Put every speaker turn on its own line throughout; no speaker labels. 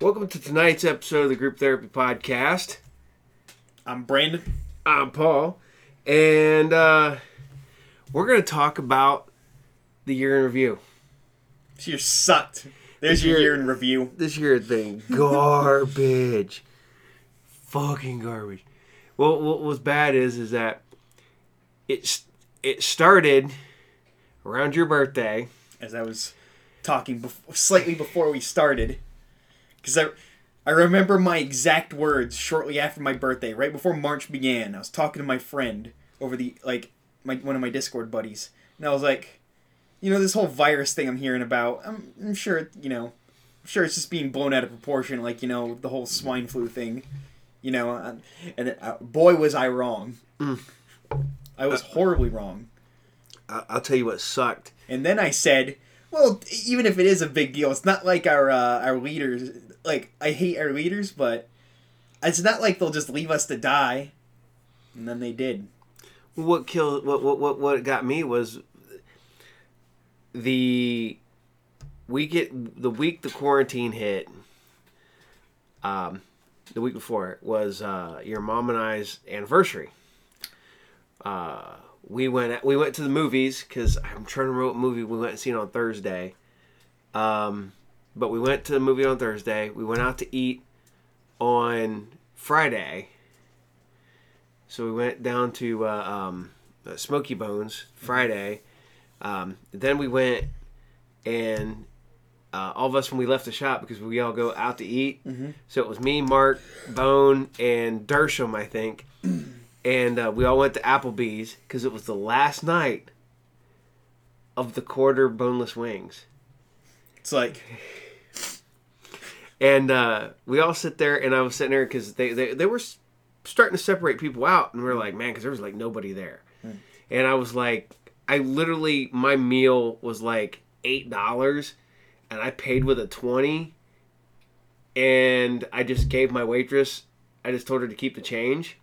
Welcome to tonight's episode of the Group Therapy Podcast.
I'm Brandon.
I'm Paul, and uh, we're going to talk about the year in review.
This year sucked. There's
This
your
year-
year in review.
This year been garbage, fucking garbage. Well, what was bad is is that it it started around your birthday.
As I was talking bef- slightly before we started, because I I remember my exact words shortly after my birthday, right before March began. I was talking to my friend over the like my one of my Discord buddies, and I was like, you know, this whole virus thing I'm hearing about. I'm, I'm sure you know, I'm sure it's just being blown out of proportion, like you know the whole swine flu thing. You know, uh, and uh, boy was I wrong. I was horribly wrong.
I- I'll tell you what sucked.
And then I said, well, even if it is a big deal, it's not like our uh, our leaders. Like I hate our leaders, but it's not like they'll just leave us to die. And then they did.
what killed what what what what got me was the week it the week the quarantine hit um the week before was uh your mom and I's anniversary uh we went we went to the movies because I'm trying to remember what movie we went and seen on Thursday um but we went to the movie on Thursday we went out to eat on Friday so we went down to uh, um, uh, Smokey Bones Friday. Um, then we went and uh, all of us when we left the shop because we all go out to eat. So it was me, Mark, Bone, and Dersham, I think. and uh, we all went to Applebee's because it was the last night of the quarter boneless wings.
It's like
And uh, we all sit there, and I was sitting there because they, they, they were starting to separate people out, and we are like, man, because there was like nobody there. And I was like, I literally, my meal was like $8, and I paid with a 20 and I just gave my waitress, I just told her to keep the change.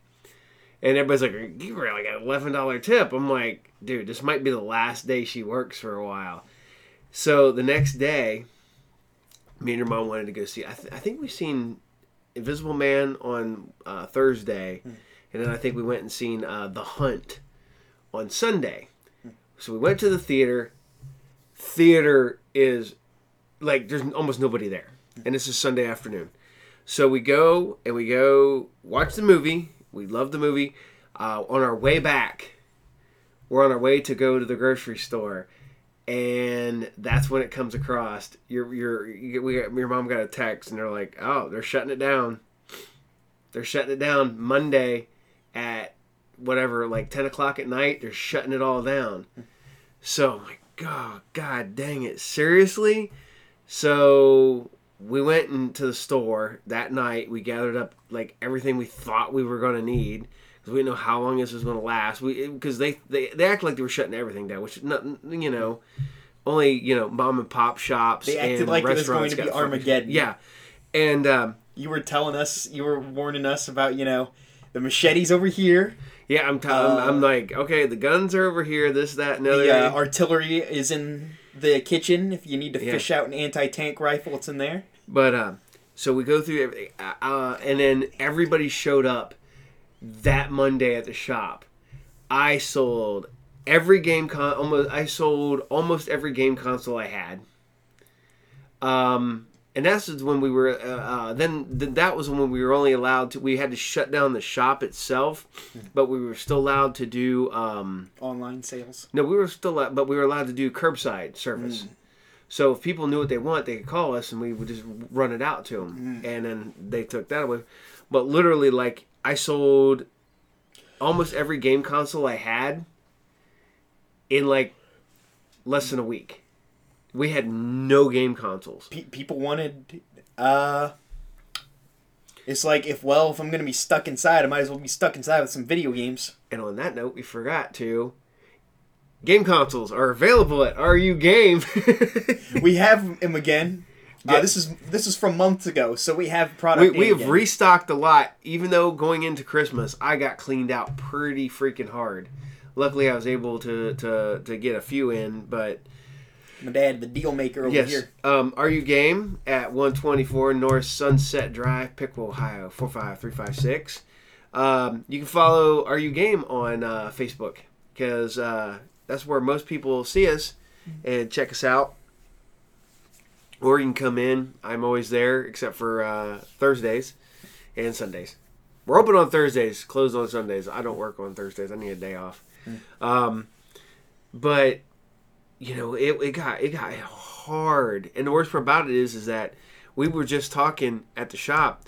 And everybody's like, you were like an $11 tip. I'm like, dude, this might be the last day she works for a while. So the next day, me and your mom wanted to go see. I, th- I think we've seen Invisible Man on uh, Thursday, and then I think we went and seen uh, The Hunt on Sunday. So we went to the theater. Theater is like there's almost nobody there, and this is Sunday afternoon. So we go and we go watch the movie. We love the movie. Uh, on our way back, we're on our way to go to the grocery store, and that's when it comes across. Your your your mom got a text, and they're like, "Oh, they're shutting it down. They're shutting it down Monday at whatever, like ten o'clock at night. They're shutting it all down." So I'm like, "God, God, dang it, seriously?" So we went into the store that night. We gathered up like everything we thought we were going to need because we didn't know how long this was going to last. We because they, they they act like they were shutting everything down, which nothing you know. Only you know mom and pop shops.
They acted
and
like it was going to be Armageddon.
Yeah, and um,
you were telling us, you were warning us about you know the machetes over here,
yeah, I'm, t- I'm I'm like okay, the guns are over here. This that and the other.
the uh, artillery is in the kitchen. If you need to
Yeah.
fish out an anti-tank rifle, it's in there.
But um, so we go through everything, uh, uh, and then everybody showed up that Monday at the shop. I sold every game con almost. I sold almost every game console I had. Um, and that's when we were. Uh, uh, then, then that was when we were only allowed to. We had to shut down the shop itself, but we were still allowed to do. Um,
Online sales.
no, we were still, uh, but we were allowed to do curbside service. So if people knew what they want, they could call us, and we would just run it out to them. And then they took that away. But literally, like I sold almost every game console I had in like less than a week. We had no game consoles.
Pe- people wanted. Uh, it's like if well, if I'm gonna be stuck inside, I might as well be stuck inside with some video games.
And on that note, we forgot to. Game consoles are available at RU Game.
We have them again. Uh,
Yeah.
this is this is from months ago, so we have product.
we
in
have
again.
restocked a lot even though going into christmas i got cleaned out pretty freaking hard luckily i was able to to, to get a few in but
My dad, the deal maker over
Yes.
here.
Um, are you game at 124 North Sunset Drive, Piqua, Ohio 45356. Um, you can follow Are You Game on uh, Facebook because uh, that's where most people see us and check us out. Or you can come in. I'm always there except for uh, Thursdays and Sundays. We're open on Thursdays, closed on Sundays. I don't work on Thursdays. I need a day off. Um, but you know, it, it got it got hard. And the worst part about it is is that we were just talking at the shop.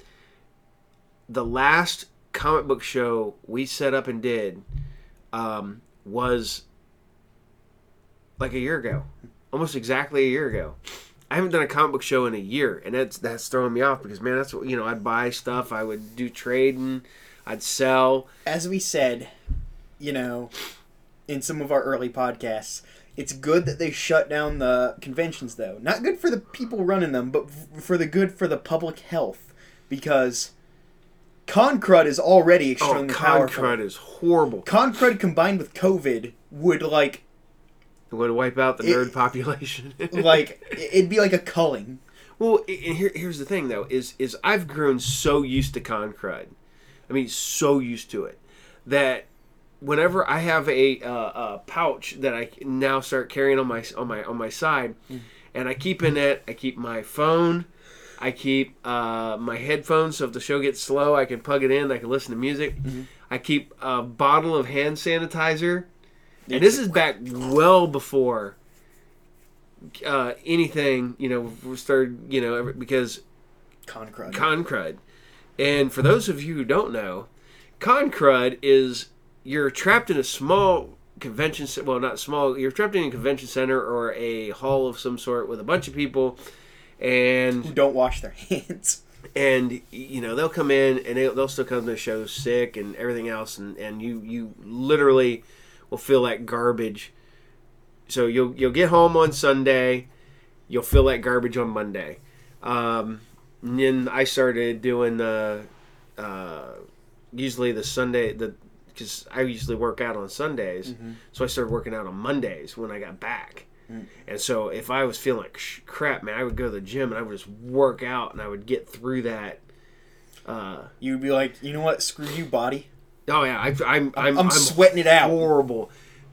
The last comic book show we set up and did um, was like a year ago, almost exactly a year ago. I haven't done a comic book show in a year, and that's that's throwing me off because man, that's what you know. I'd buy stuff, I would do trading, I'd sell.
As we said, you know, in some of our early podcasts, it's good that they shut down the conventions, though. Not good for the people running them, but for the good for the public health, because con crud is already
Oh,
extremely
con
powerful.
crud is horrible.
Con crud combined with COVID would like
It would wipe out the
It-
nerd population.
like it'd be like a culling.
Well, and here, here's the thing though is is I've grown so used to con crud, I mean so used to it that whenever I have a, uh, a pouch that I now start carrying on my on my on my side, and I keep in it, I keep my phone, I keep uh, my headphones. So if the show gets slow, I can plug it in. I can listen to music. I keep a bottle of hand sanitizer, and this is back well before uh, anything. You know, we started. You know, because
Con crud.
con crud. And for those of you who don't know, con crud is you're trapped in a small convention well not small you're trapped in a convention center or a hall of some sort with a bunch of people
who
and
don't wash their hands.
and you know they'll come in and they'll, they'll still come to the show sick and everything else and, and you you literally will feel like garbage so you'll you'll get home on sunday you'll feel like garbage on monday um, and then i started doing the uh, usually the sunday the because i usually work out on sundays so i started working out on mondays when i got back and so if I was feeling like sh- crap, man, I would go to the gym and I would just work out and I would get through that. Uh,
You'd be like, you know what? Screw you, body.
Oh yeah, I, I'm I'm,
I'm, sweating it out.
horrible.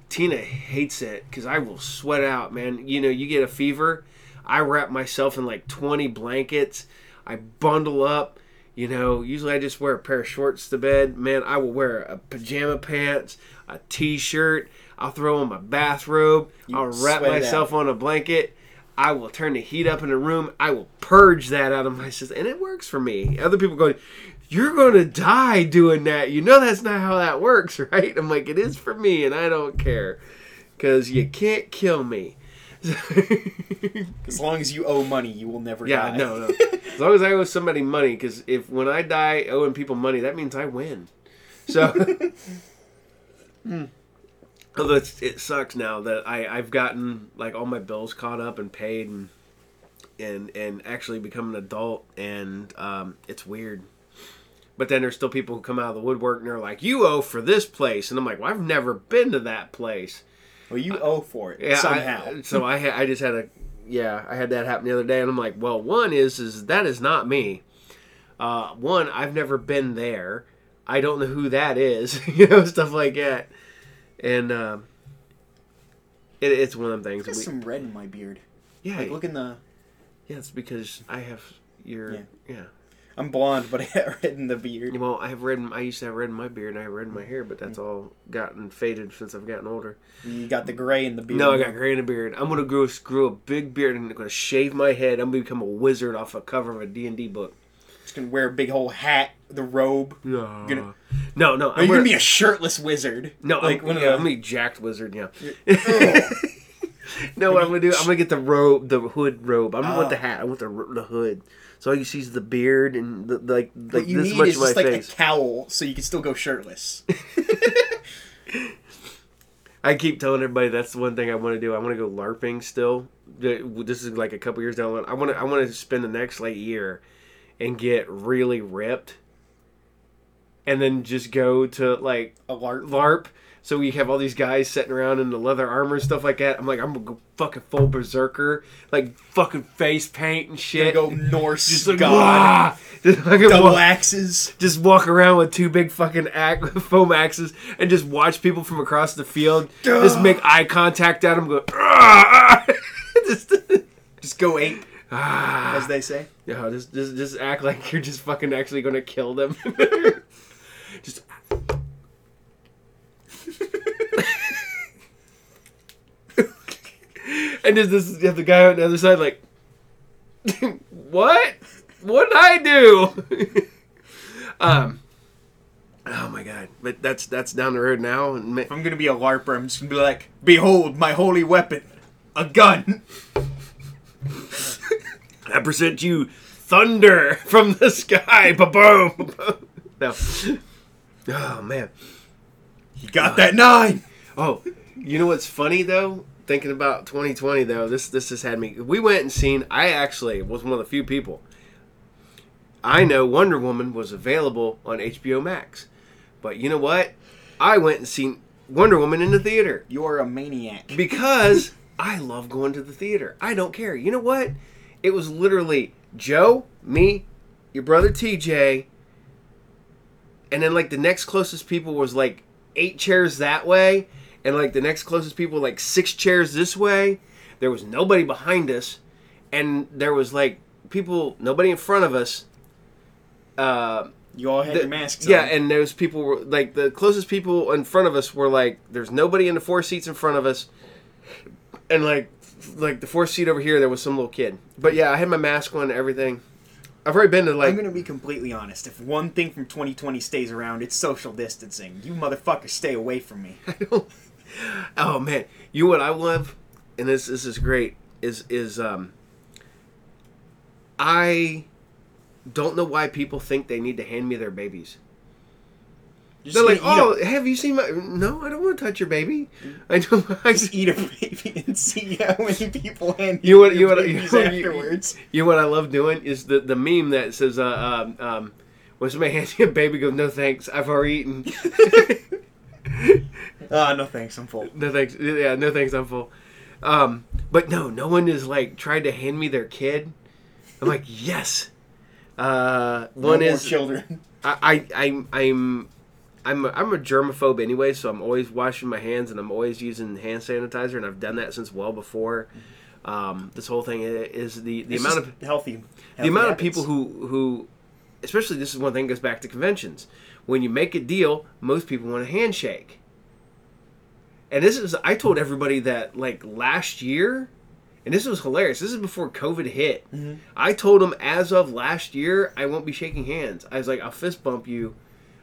Tina hates it because I will sweat out, man. You know, you get a fever. I wrap myself in like 20 blankets. I bundle up. You know, usually I just wear a pair of shorts to bed. Man, I will wear a pajama pants, a t-shirt. I'll throw on my bathrobe. I'll wrap myself on a blanket. I will turn the heat up in the room. I will purge that out of my system, and it works for me. Other people go, "You're going to die doing that." You know that's not how that works, right? I'm like, "It is for me, and I don't care, because you can't kill me."
As long as you owe money, you will never
yeah,
die.
no, no. As long as I owe somebody money, because if when I die owing people money, that means I win. So. Although it's, it sucks now that I I've gotten like all my bills caught up and paid and and and actually become an adult and um, it's weird. But then there's still people who come out of the woodwork and they're like, "You owe for this place," and I'm like, "Well, I've never been to that place."
Well, you owe for it
Yeah,
somehow.
I, so I ha- I just had a yeah I had that happen the other day and I'm like, well, one is is that is not me. Uh, one, I've never been there. I don't know who that is. you know, stuff like that. And um, it, it's one of them things. We-
some red in my beard.
yeah,
Like, look in the.
yeah, it's because I have your
Yeah.
yeah.
I'm blonde, but I have red in the beard.
Well, I have red. in- I used to have red in my beard, and I have red in my hair, but that's
Mm.
all gotten faded since I've gotten older.
You got the gray in the beard.
No, I got gray in the beard. I'm gonna grow grow a big beard and I'm gonna shave my head. I'm gonna become a wizard off a cover of a D and D book.
Just gonna wear a big whole hat, the robe.
No,
Gonna-
no, no.
Are
I'm
you
gonna,
gonna be a shirtless wizard?
no,
like
I'm,
one of
yeah, I'm gonna be jacked wizard. Yeah. no, what I'm gonna do? I'm gonna get the robe, the hood robe. I don't want the hat. I want the the hood. So all you see is the beard and the, like
What
like
you
this
need
much
is just like
face.
a cowl, so you can still go shirtless.
I keep telling everybody that's the one thing I want to do. I want to go larping still. This is like a couple years down the line. I want to I want to spend the next like year and get really ripped, and then just go to like
A lark.
LARP, So we have all these guys sitting around in the leather armor and stuff like that. I'm like, I'm gonna go fucking full berserker, like fucking face paint and
Gonna
shit.
go Norse
just like,
god,
just fucking
double
walk,
axes.
just walk around with two big fucking ax- foam axes and just watch people from across the field. Just make eye contact at them, go. Just,
Just go ape,
ah.
as they say.
Yeah, just, just just act like you're just fucking actually gonna kill them. just and just this you have the guy on the other side like what? What did I do? um Oh my god. But that's that's down the road now and ma-
If I'm gonna be a larper, I'm just gonna be like, "Behold my holy weapon, a gun."
I present you thunder from the sky. Ba-boom. no. Oh man.
You got that nine.
Oh, you know what's funny though? Thinking about 2020 though, this this has had me. We went and seen. I actually was one of the few people. I know Wonder Woman was available on HBO Max, but you know what? I went and seen Wonder Woman in the theater
You're a maniac.
because I love going to the theater. I don't care. You know what? It was literally Joe, me, your brother TJ, and then like the next closest people was like eight chairs that way, and like the next closest people like six chairs this way. There was nobody behind us, and there was like people, nobody in front of us. Uh,
You all had
the-
your masks on.
yeah,
on.
and those people were like the closest people in front of us were like there's nobody in the four seats in front of us, and like like the fourth seat over here there was some little kid. But yeah, I had my mask on and everything. I've already been to like
I'm gonna be completely honest. If one thing from 2020 stays around, it's social distancing. You motherfuckers stay away from me.
oh man, you know what I love, and this this is great is is um. I don't know why people think they need to hand me their babies.
Just
They're like,
gonna a-
"Oh, have you seen my?" No, I don't want to touch your baby. I don't. I just,
eat a baby and see how many people hand
You what- you what-
babies
you you-
afterwards.
You know what I love doing is the the meme that says, uh, um, um, when somebody hands you a baby, go, no thanks, I've already eaten.
Ah, no thanks, I'm full.
no thanks, yeah, no thanks, I'm full. Um, but no, no one is like tried to hand me their kid. I'm like, yes. Uh,
No
one
more
is
children.
I, I I'm I'm I'm a, I'm a germaphobe anyway, so I'm always washing my hands and I'm always using hand sanitizer, and I've done that since well before. Um, this whole thing is the the
It's
amount of
healthy.
the
healthy
amount of people who who especially this is one thing goes back to conventions when you make a deal most people want a handshake and this is i told everybody that like last year and this was hilarious. This is before covid hit.
Mhm.
i told them as of last year i won't be shaking hands. I was like i'll fist bump you.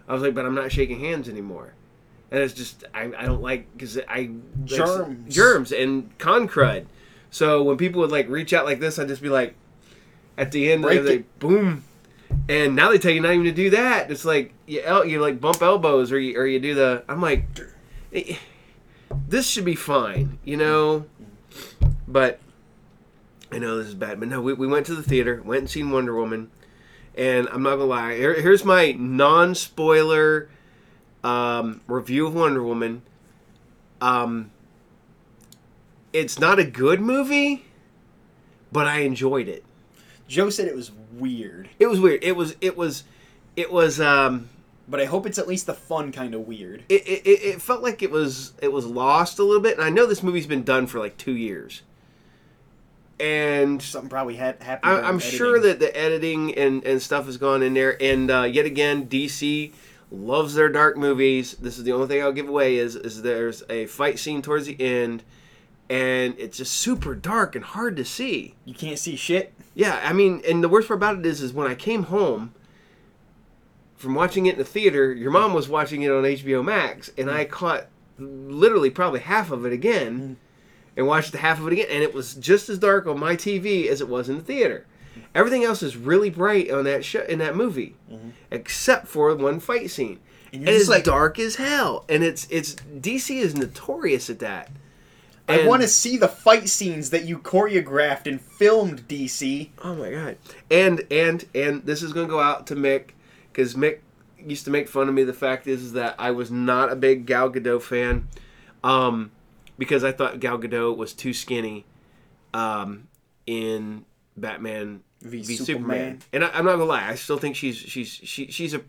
I was like but i'm not shaking hands anymore. And it's just i, I don't like because i
Germs.
germs and con crud. So when people would like reach out like this i'd just be like at the end
Break
they
it.
boom. And now they tell you not even to do that. It's like you, el- you like bump elbows or you, or you do the i'm like this should be fine you know? But i know this is bad but no we, we went to the theater went and seen wonder woman and i'm not gonna lie here, here's my non-spoiler um, review of wonder woman. Um, it's not a good movie but i enjoyed it.
Joe said it was weird,
it was weird. It was it was it was um
but I hope it's at least the fun kind of weird.
it, it, it felt like it was it was lost a little bit and I know this movie's been done for like 2 years. And
Something probably had happened.
I, I'm
editing.
sure that the editing and, and stuff has gone in there. And uh, yet again, DC loves their dark movies. This is the only thing I'll give away is is there's a fight scene towards the end, and it's just super dark and hard to see.
you can't see shit.
Yeah, I mean, and the worst part about it is, is when I came home from watching it in the theater, your mom was watching it on HBO Max, and I mm. caught literally probably half of it again, mm. and watched the half of it again, and it was just as dark on my TV as it was in the theater. Everything else is really bright on that show in that movie, mm-hmm. except for one fight scene,
And
and, it's
like,
dark as hell. And it's it's DC is notorious at that.
I want to see the fight scenes that you choreographed and filmed, DC.
Oh my god! And and and this is gonna go out to Mick because Mick used to make fun of me. The fact is, is that I was not a big Gal Gadot fan, um, because I thought Gal Gadot was too skinny, um, in Batman
V
v,
Superman.
Superman. And I, I'm not gonna lie, I still think she's she's she, she's a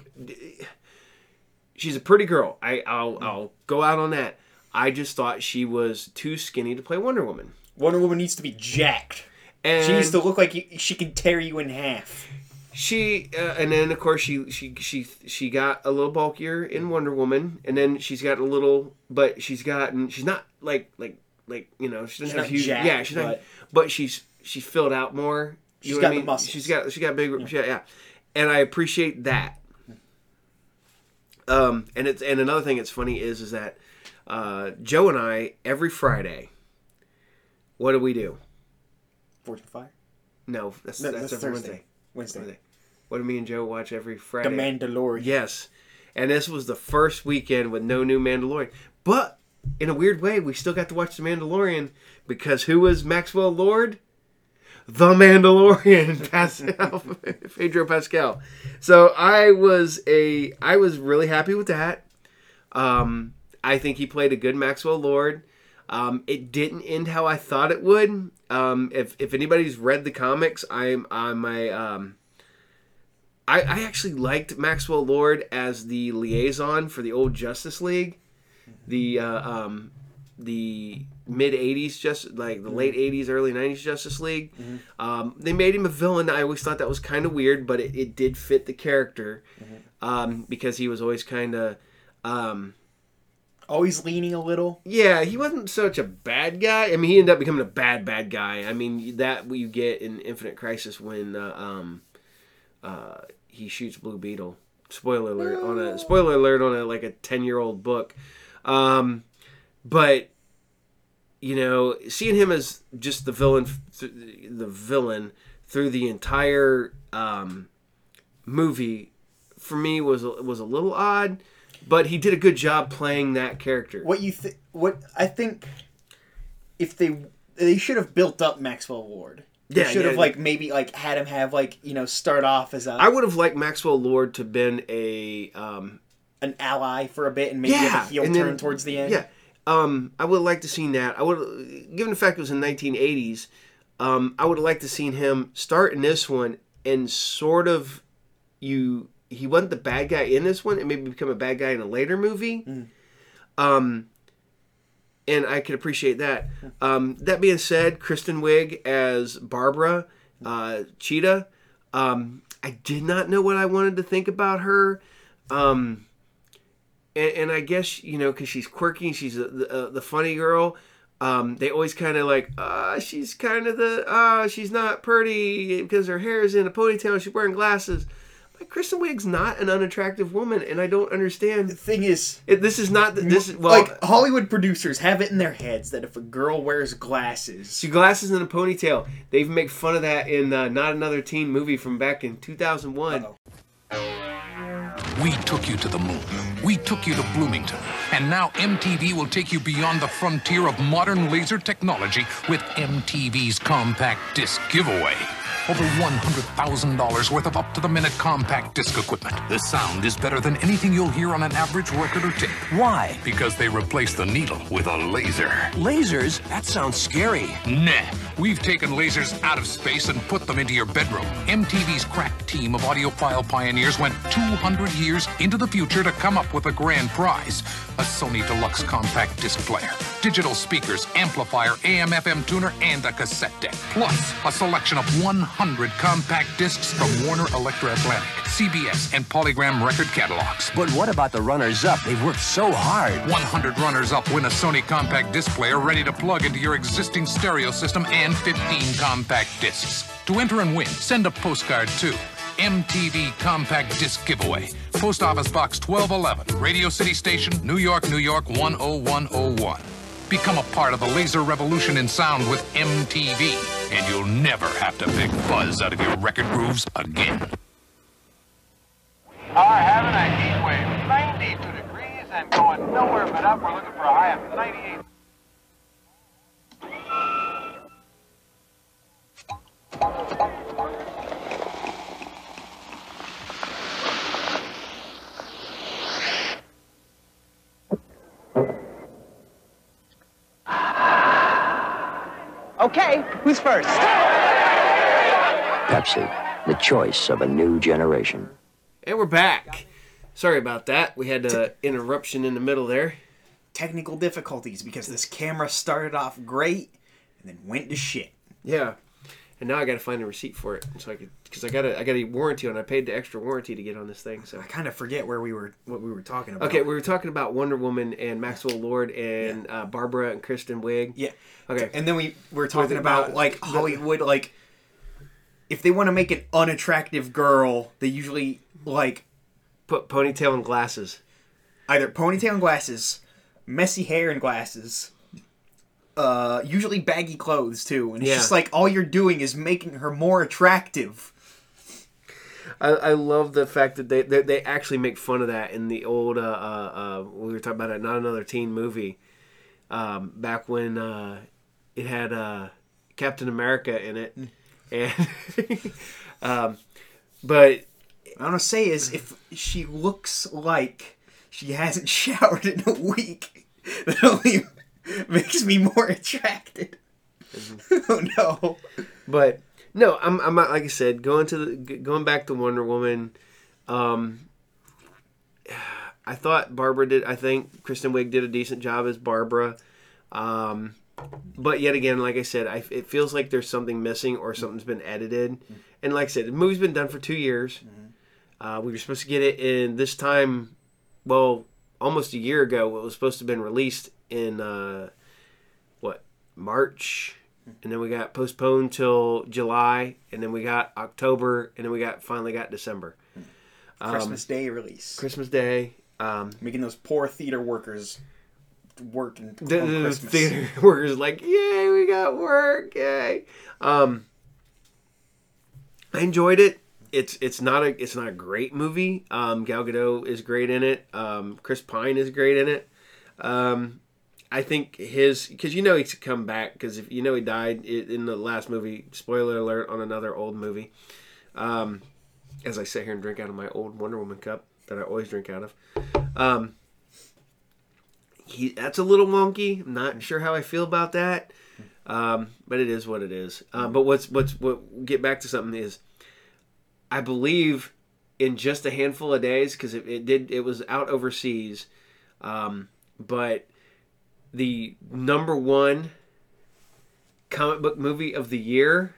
she's a pretty girl. I I'll I'll go out on that. I just thought she was too skinny to play Wonder Woman.
Wonder Woman needs to be jacked.
And
She needs to look like you, she can tear you in half.
She uh, and then of course she she she she got a little bulkier in Wonder Woman, and then she's got a little, but she's gotten she's not like like like you know she doesn't
She's
have
not
huge
jacked,
yeah she's not
but-
but she's she's filled out more. You
She's
know
got
I
the
mean?
muscles.
She's got she got big yeah. yeah, and I appreciate that. Um, and it's and another thing that's funny is is that uh, Joe and I every Friday, what do we do?
Fortune Fire.
No, that's
No,
that's,
that's
every
Thursday.
Wednesday.
Wednesday.
What do me and Joe watch every Friday? The?
Mandalorian.
Yes. And this was the first weekend with no new Mandalorian. But in a weird way, we still got to watch The Mandalorian because who was Maxwell Lord? The Mandalorian, Pascal, Pedro Pascal. So I was a, I was really happy with that. Um, I think he played a good Maxwell Lord. Um, it didn't end how I thought it would. Um, if if anybody's read the comics, I'm I'm a um, I, I actually liked Maxwell Lord as the liaison for the old Justice League, the uh, um, the mid '80s, just like the late '80s, early '90s Justice League. Um, they made him a villain. I always thought that was kind of weird, but it, it did fit the character um, because he was always kind of. Um,
Always leaning a little.
yeah, he wasn't such a bad guy. I mean, he ended up becoming a bad, bad guy. I mean, that you get in Infinite Crisis when uh, um, uh, he shoots Blue Beetle. Spoiler alert on a spoiler alert on a like a ten year old book. Um, but you know, seeing him as just the villain, the villain through the entire um, movie, for me was was a little odd. But he did a good job playing that character.
What you think? What I think? If they they should have built up Maxwell Lord.
Yeah,
should have
yeah.
like maybe like had him have like you know start off as a
I would have liked Maxwell Lord to been a um,
an ally for a bit and maybe
yeah,
have a heel turn
then-
towards the end.
Yeah, um, I would have liked to seen that. I would, given the fact it was in 1980s, um, I would have liked to seen him start in this one and sort of you. He wasn't the bad guy in this one, and maybe become a bad guy in a later movie.
Mm.
Um, and I could appreciate that. Um, that being said, Kristen Wiig as Barbara uh, Cheetah. Um, I did not know what I wanted to think about her. Um, and, and I guess you know because she's quirky, she's a, the, uh, the funny girl. Um, they always kind of like, ah, she's kind of the, ah, she's not pretty because her hair is in a ponytail. She's wearing glasses. But Kristen Wiig's not an unattractive woman, and I don't understand.
The thing is,
It, this is not. This is well,
like Hollywood producers have it in their heads that if a girl wears glasses,
she glasses and a ponytail. They even make fun of that in uh, not another teen movie from back in 2001.
We took you to the moon. We took you to Bloomington. And now MTV will take you beyond the frontier of modern laser technology with MTV's compact disc giveaway. Over $100,000 worth of up to the minute compact disc equipment. The sound is better than anything you'll hear on an average record or tape.
Why?
Because they replaced the needle with a laser.
Lasers? That sounds scary.
Nah, we've taken lasers out of space and put them into your bedroom. MTV's crack team of audiophile pioneers went 200 years into the future to come up with a grand prize a Sony Deluxe compact disc player, digital speakers, amplifier, AM FM tuner, and a cassette deck. Plus, a selection of 100 compact discs from Warner Elektra Atlantic, CBS, and Polygram record catalogs.
But what about the runners up? They've worked so hard.
100 runners up win a Sony compact disc player ready to plug into your existing stereo system and 15 compact discs. To enter and win, send a postcard to MTV Compact Disc Giveaway, Post Office Box 1211, Radio City Station, New York, New York 10101. Become a part of the laser revolution in sound with MTV, and you'll never have to pick fuzz out of your record grooves again.
Are having a heat wave, 92 degrees and going nowhere but up. We're looking for a high of 98.
Okay, who's first?
Pepsi, the choice of a new generation.
And we're back. Sorry about that. We had an interruption in the middle there.
Technical difficulties because this camera started off great and then went to shit.
Yeah. And now I got to find a receipt for it, so I could because I got a I got a warranty on. I paid the extra warranty to get on this thing. So
I kind of forget where we were, what we were talking about.
okay, we were talking about Wonder Woman and Maxwell Lord and uh, Barbara and Kristen Wiig.
Yeah.
Okay.
And then we were talking
about-
about like Hollywood, like if they want to make an unattractive girl, they usually like
Put ponytail and glasses.
either ponytail and glasses, messy hair and glasses, uh, usually baggy clothes too. And it's
Yeah.
just like all you're doing is making her more attractive.
I, I love the fact that they, they they actually make fun of that in the old uh, uh, uh we were talking about it not another teen movie um, back when uh, it had uh, Captain America in it and um, but
What I want to say is if she looks like she hasn't showered in a week, that only makes me more attracted. oh no.
but no I'm I'm not like I said going to the going back to Wonder Woman um, I thought Barbara did I think Kristen Wiig did a decent job as Barbara um, but yet again, like I said, I, it feels like there's something missing or something's been edited. And like I said, the movie's been done for two years. Uh, we were supposed to get it in this time, well, almost a year ago. It was supposed to have been released in uh, what March, and then we got postponed till July, and then we got October, and then we got finally got December,
Christmas Day release.
Christmas Day. Um,
Making those poor theater workers work in,
the, the theater workers like, yay, we got work, yay. Um, I enjoyed it. It's it's not a it's not a great movie. Um, Gal Gadot is great in it. Um, Chris Pine is great in it. Um, I think his because you know he's come back because if you know he died in the last movie. Spoiler alert on another old movie. Um, as I sit here and drink out of my old Wonder Woman cup that I always drink out of. Um, he that's a little wonky. I'm not sure how I feel about that, um, but it is what it is. Uh, but what's what's what get back to something is, I believe in just a handful of days because it, it did it was out overseas, um, but the number one comic book movie of the year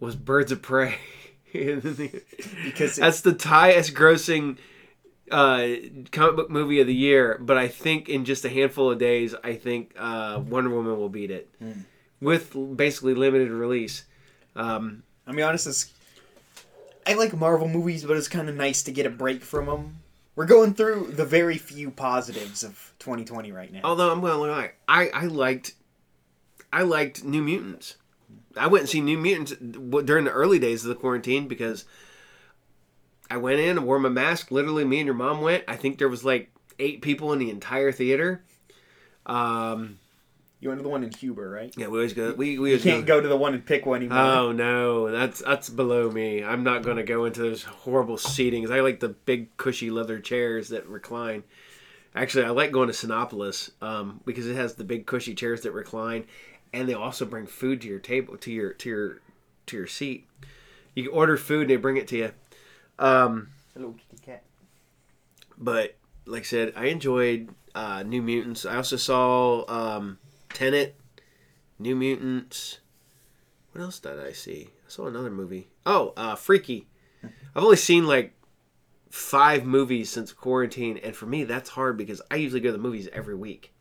was Birds of Prey.
because it-
that's the highest grossing uh, comic book movie of the year. But I think in just a handful of days, I think uh, Wonder Woman will beat it with basically limited release. Um,
I mean, honest, I like Marvel movies, but it's kind of nice to get a break from them. We're going through the very few positives of 2020 right now.
although I'm going to lie, I, I liked I liked New Mutants. I went and see New Mutants during the early days of the quarantine because I went in and wore my mask. Literally, me and your mom went. I think there was like eight people in the entire theater. Um,
You went to the one in Huber, right?
yeah, we always go. We we
You
always
can't go to the one in Piqua anymore.
Oh no, that's that's below me. I'm not going to go into those horrible seatings. I like the big cushy leather chairs that recline. Actually, I like going to Cinépolis um, because it has the big cushy chairs that recline, and they also bring food to your table to your to your to your seat. You can order food and they bring it to you. Um,
Hello, kitty cat.
but like I said, I enjoyed uh, New Mutants. I also saw um, Tenet, New Mutants. What else did I see? I saw another movie. Oh, uh, Freaky. I've only seen like five movies since quarantine, and for me, that's hard because I usually go to the movies every week.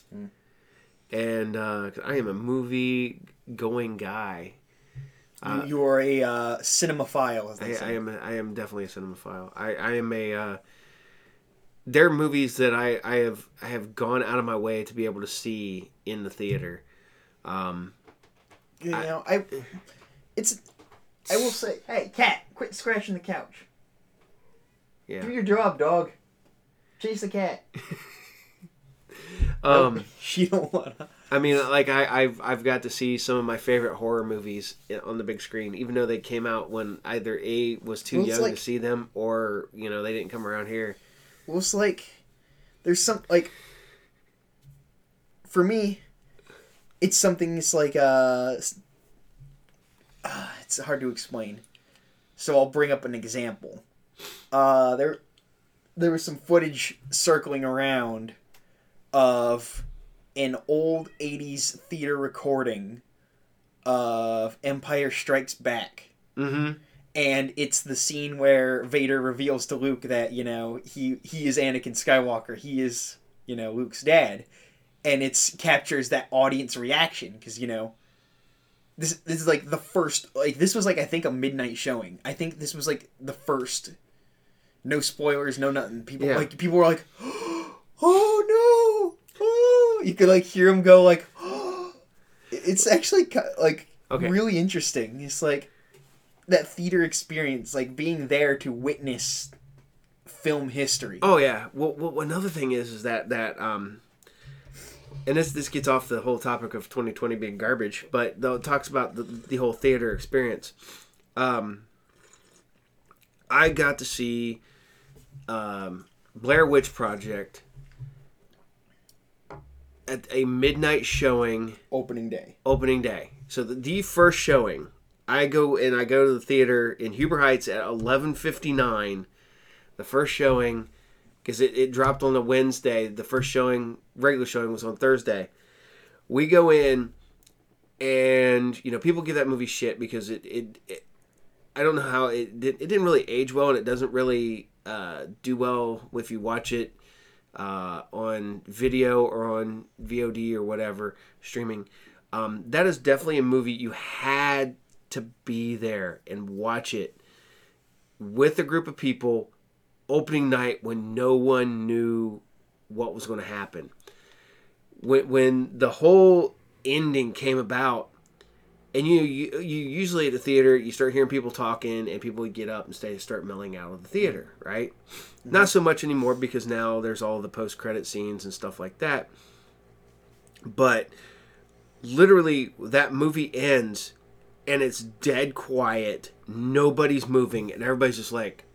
And uh, I am a movie going guy.
you, you are a uh, cinemaphile, as they
I,
say.
I am I am definitely a cinemaphile. I, I am a there are movies that I, I have I have gone out of my way to be able to see in the theater. Um,
you know, I. It's. I will say, hey, cat, quit scratching the couch.
Yeah.
Do your job, dog. Chase the cat.
Um,
She don't wanna.
I mean, like I, I've I've got to see some of my favorite horror movies on the big screen, even though they came out when either a was too
Well,
young
like-
to see them, or you know they didn't come around here.
It's like there's some like for me, it's something it's like uh, uh it's hard to explain. So i'll bring up an example. Uh there there was some footage circling around of an old 80s theater recording of empire strikes back.
Mm-hmm.
And it's the scene where Vader reveals to Luke that you know he he is Anakin Skywalker. He is you know Luke's dad, and it's captures that audience reaction because you know this this is like the first like this was like I think a midnight showing. I think this was like the first. No spoilers, no nothing. People
Yeah.
like people were like, "Oh no!" Oh. You could like hear them go like, oh. "It's actually like
Okay.
really interesting." It's like that theater experience, like being there to witness film history.
Oh yeah. Well, well, another thing is is that that um, and this this gets off the whole topic of 2020 being garbage, but though it talks about the the whole theater experience. Um, I got to see um, Blair Witch Project at a midnight showing
Opening day.
opening day. So the, the first showing, I go and I go to the theater in Huber Heights at eleven fifty nine. The first showing, because it, it dropped on a Wednesday. The first showing, regular showing, was on Thursday. We go in, and you know people give that movie shit because it it, it I don't know how it did, it didn't really age well and it doesn't really uh, do well if you watch it uh, on video or on VOD or whatever streaming. Um, that is definitely a movie you had to be there and watch it with a group of people opening night when no one knew what was going to happen. When, when the whole ending came about, and you, you you usually at the theater you start hearing people talking and people would get up and stay start milling out of the theater, right? Mm-hmm. Not so much anymore because now there's all the post credit scenes and stuff like that. But literally that movie ends and it's dead quiet, nobody's moving and everybody's just like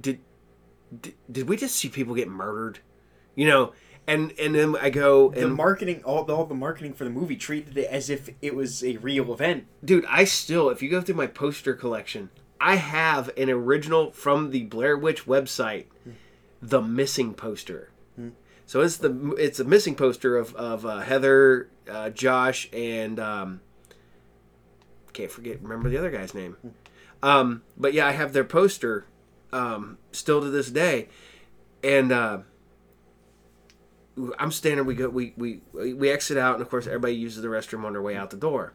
did did, did we just see people get murdered? You know, and and then I go
The marketing, all, all the marketing for the movie treated it as if it was a real event.
dude, I still, if you go through my poster collection, I have an original from the Blair Witch website, hmm. the missing poster. So it's the it's a missing poster of of uh, Heather, uh, Josh, and um, can't forget remember the other guy's name. Um, but yeah, I have their poster um, still to this day, and. Uh, I'm standing. We go. We, we we exit out, and of course, everybody uses the restroom on their way out the door.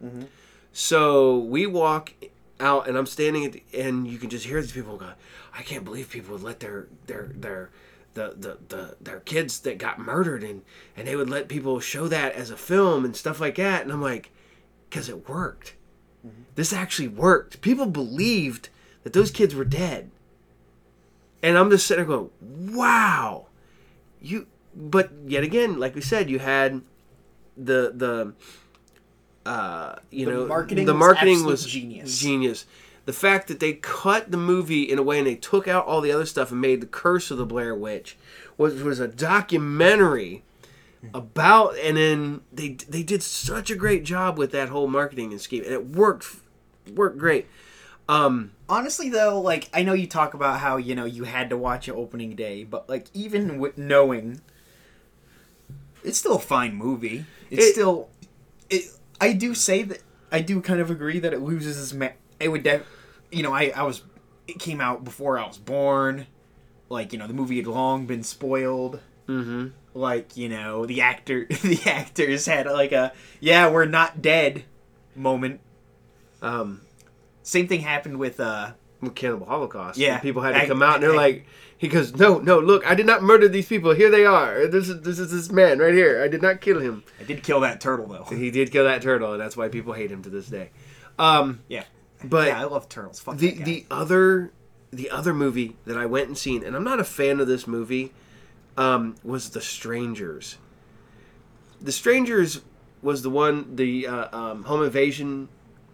So we walk out, and I'm standing, at the, and you can just hear these people go, "I can't believe people would let their their their the, the, the their kids that got murdered, and and they would let people show that as a film and stuff like that." And I'm like, "Cause it worked. This actually worked. People believed that those kids were dead." And I'm just sitting there going, "Wow, you." But yet again, like we said, you had the the uh, you
The
know
marketing
the marketing
absolute
was
genius.
genius. The fact that they cut the movie in a way and they took out all the other stuff and made the Curse of the Blair Witch, was was a documentary about, and then they they did such a great job with that whole marketing and scheme, and it worked worked great. Um,
Honestly, though, like I know you talk about how you know you had to watch it opening day, but like even with knowing, it's still a fine movie. It's
It-
still, it. I do say that I do kind of agree that it loses its. Ma- it would, def- you know, I I was. It came out before I was born. Like you know, the movie had long been spoiled.
mm-hmm.
Like you know, the actor, the actors had like a yeah, we're not dead moment.
um,
Same thing happened with uh
with Cannibal Holocaust.
Yeah.
And people had to
I-
come out and they're
I-
like, he goes, no, no, look, I did not murder these people. Here they are. This is this is this man right here. I did not kill him.
I did kill that turtle though.
He did kill that turtle, and that's why people hate him to this day. Um,
Yeah.
But
yeah, I love turtles. Fuck
the the other the other movie that I went and seen, and I'm not a fan of this movie, um, was The Strangers. The Strangers was the one the uh, um, home invasion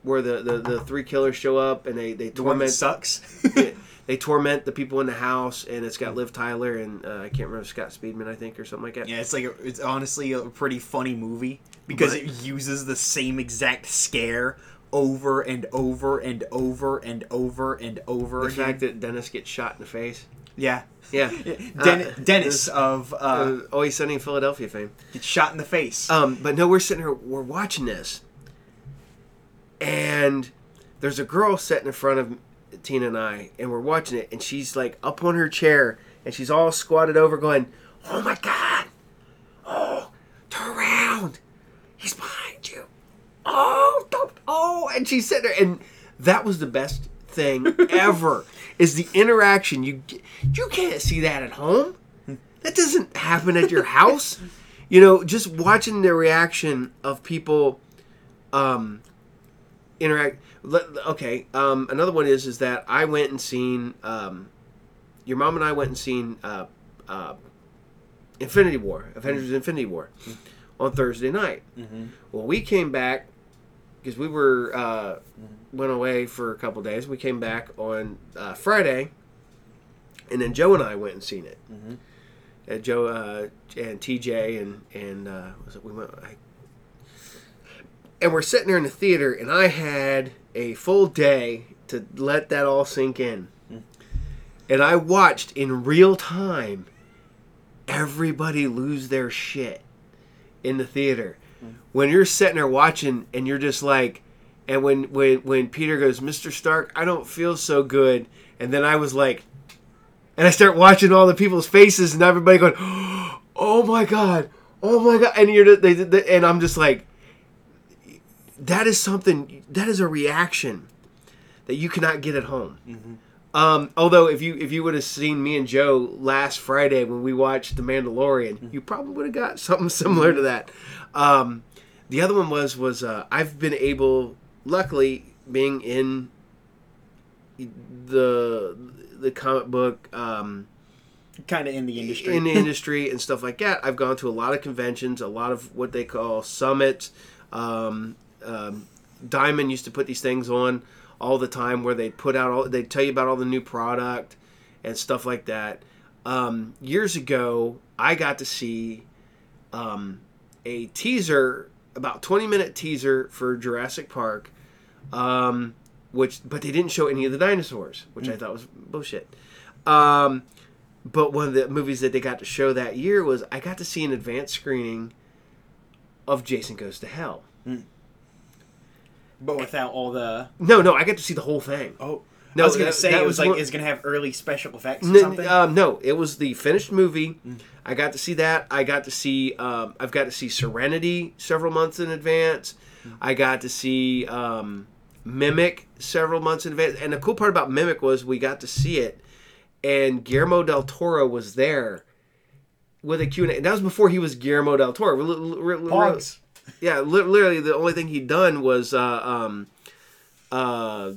where the, the, the three killers show up and they they
the
torment
sucks.
Yeah. they torment the people in the house, and it's got Liv Tyler and uh, I can't remember Scott Speedman, I think, or something like that.
Yeah, it's like a, it's honestly a pretty funny movie because
But-
it uses the same exact scare over and over and over and over and over
The
again.
fact that Dennis gets shot in the face.
yeah,
Yeah.
Den-
Uh,
Dennis of uh,
uh, Always Sunny in Philadelphia fame.
gets shot in the face.
Um, but no, we're sitting here, we're watching this, and there's a girl sitting in front of Tina and I, and we're watching it, and she's like up on her chair, and she's all squatted over, going, "Oh my god! Oh, turn around! He's behind you! Oh, don't! Oh!" And she's sitting there, and that was the best thing ever. is the interaction you you can't see that at home. That doesn't happen at your house. You know, just watching the reaction of people um interact okay, um another one is is that I went and seen um your mom and I went and seen uh uh Infinity War, Avengers Infinity War on Thursday night. Well, we came back because we were uh, went away for a couple days. We came back on uh, Friday, and then Joe and I went and seen it. Uh, Joe uh, and TJ and and uh, was it we went. I, and we're sitting there in the theater, and I had a full day to let that all sink in. And I watched in real time everybody lose their shit in the theater. When you're sitting there watching and you're just like and when when when Peter goes, "Mr. Stark, I don't feel so good." And then I was like and I start watching all the people's faces and everybody going, "Oh my god. Oh my god." And you're they, they, and I'm just like that is something that is a reaction that you cannot get at home. Mm-hmm. Um, although if you if you would have seen me and Joe last Friday when we watched The Mandalorian, you probably would have got something similar to that. Um, the other one was was uh, I've been able, luckily, being in the the comic book um,
kind of in the industry.
in the industry and stuff like that. I've gone to a lot of conventions, a lot of what they call summits. Um, um, Diamond used to put these things on all the time where they'd put out all they tell you about all the new product and stuff like that. Um, years ago, I got to see um, a teaser, about twenty minute teaser for Jurassic Park, um, which but they didn't show any of the dinosaurs, which I thought was bullshit. Um, but one of the movies that they got to show that year was I got to see an advanced screening of Jason Goes to Hell.
But without all the.
No, no, I got to see the whole thing.
Oh,
No,
I was gonna
that-
say
that
it
was
was like it's gonna have early special effects or something.
um, no, it was the finished movie. I got to see that. I got to see. Um, I've got to see Serenity several months in advance. I got to see um, Mimic several months in advance. And the cool part about Mimic was we got to see it, and Guillermo del Toro was there with a Q and A. That was before he was Guillermo del Toro.
Pogs.
Yeah, li- literally the only thing he'd done was uh, um, uh,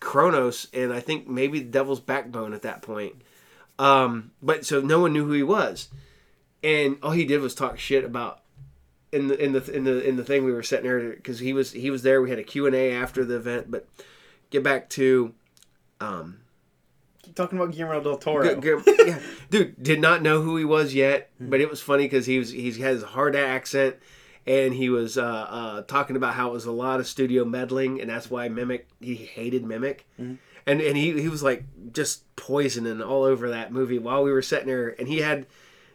Cronos, and I think maybe the Devil's Backbone at that point. Um, but so no one knew who he was, and all he did was talk shit about in the in the in the in the thing we were sitting there because he was he was there. We had a Q and A after the event, but get back to um,
talking about Guillermo del Toro.
Yeah, dude, did not know who he was yet, but it was funny because he was he has a hard accent, and he was uh, uh, talking about how it was a lot of studio meddling, and that's why Mimic he hated Mimic, and and he he was like just poisoning all over that movie while we were sitting there, and he had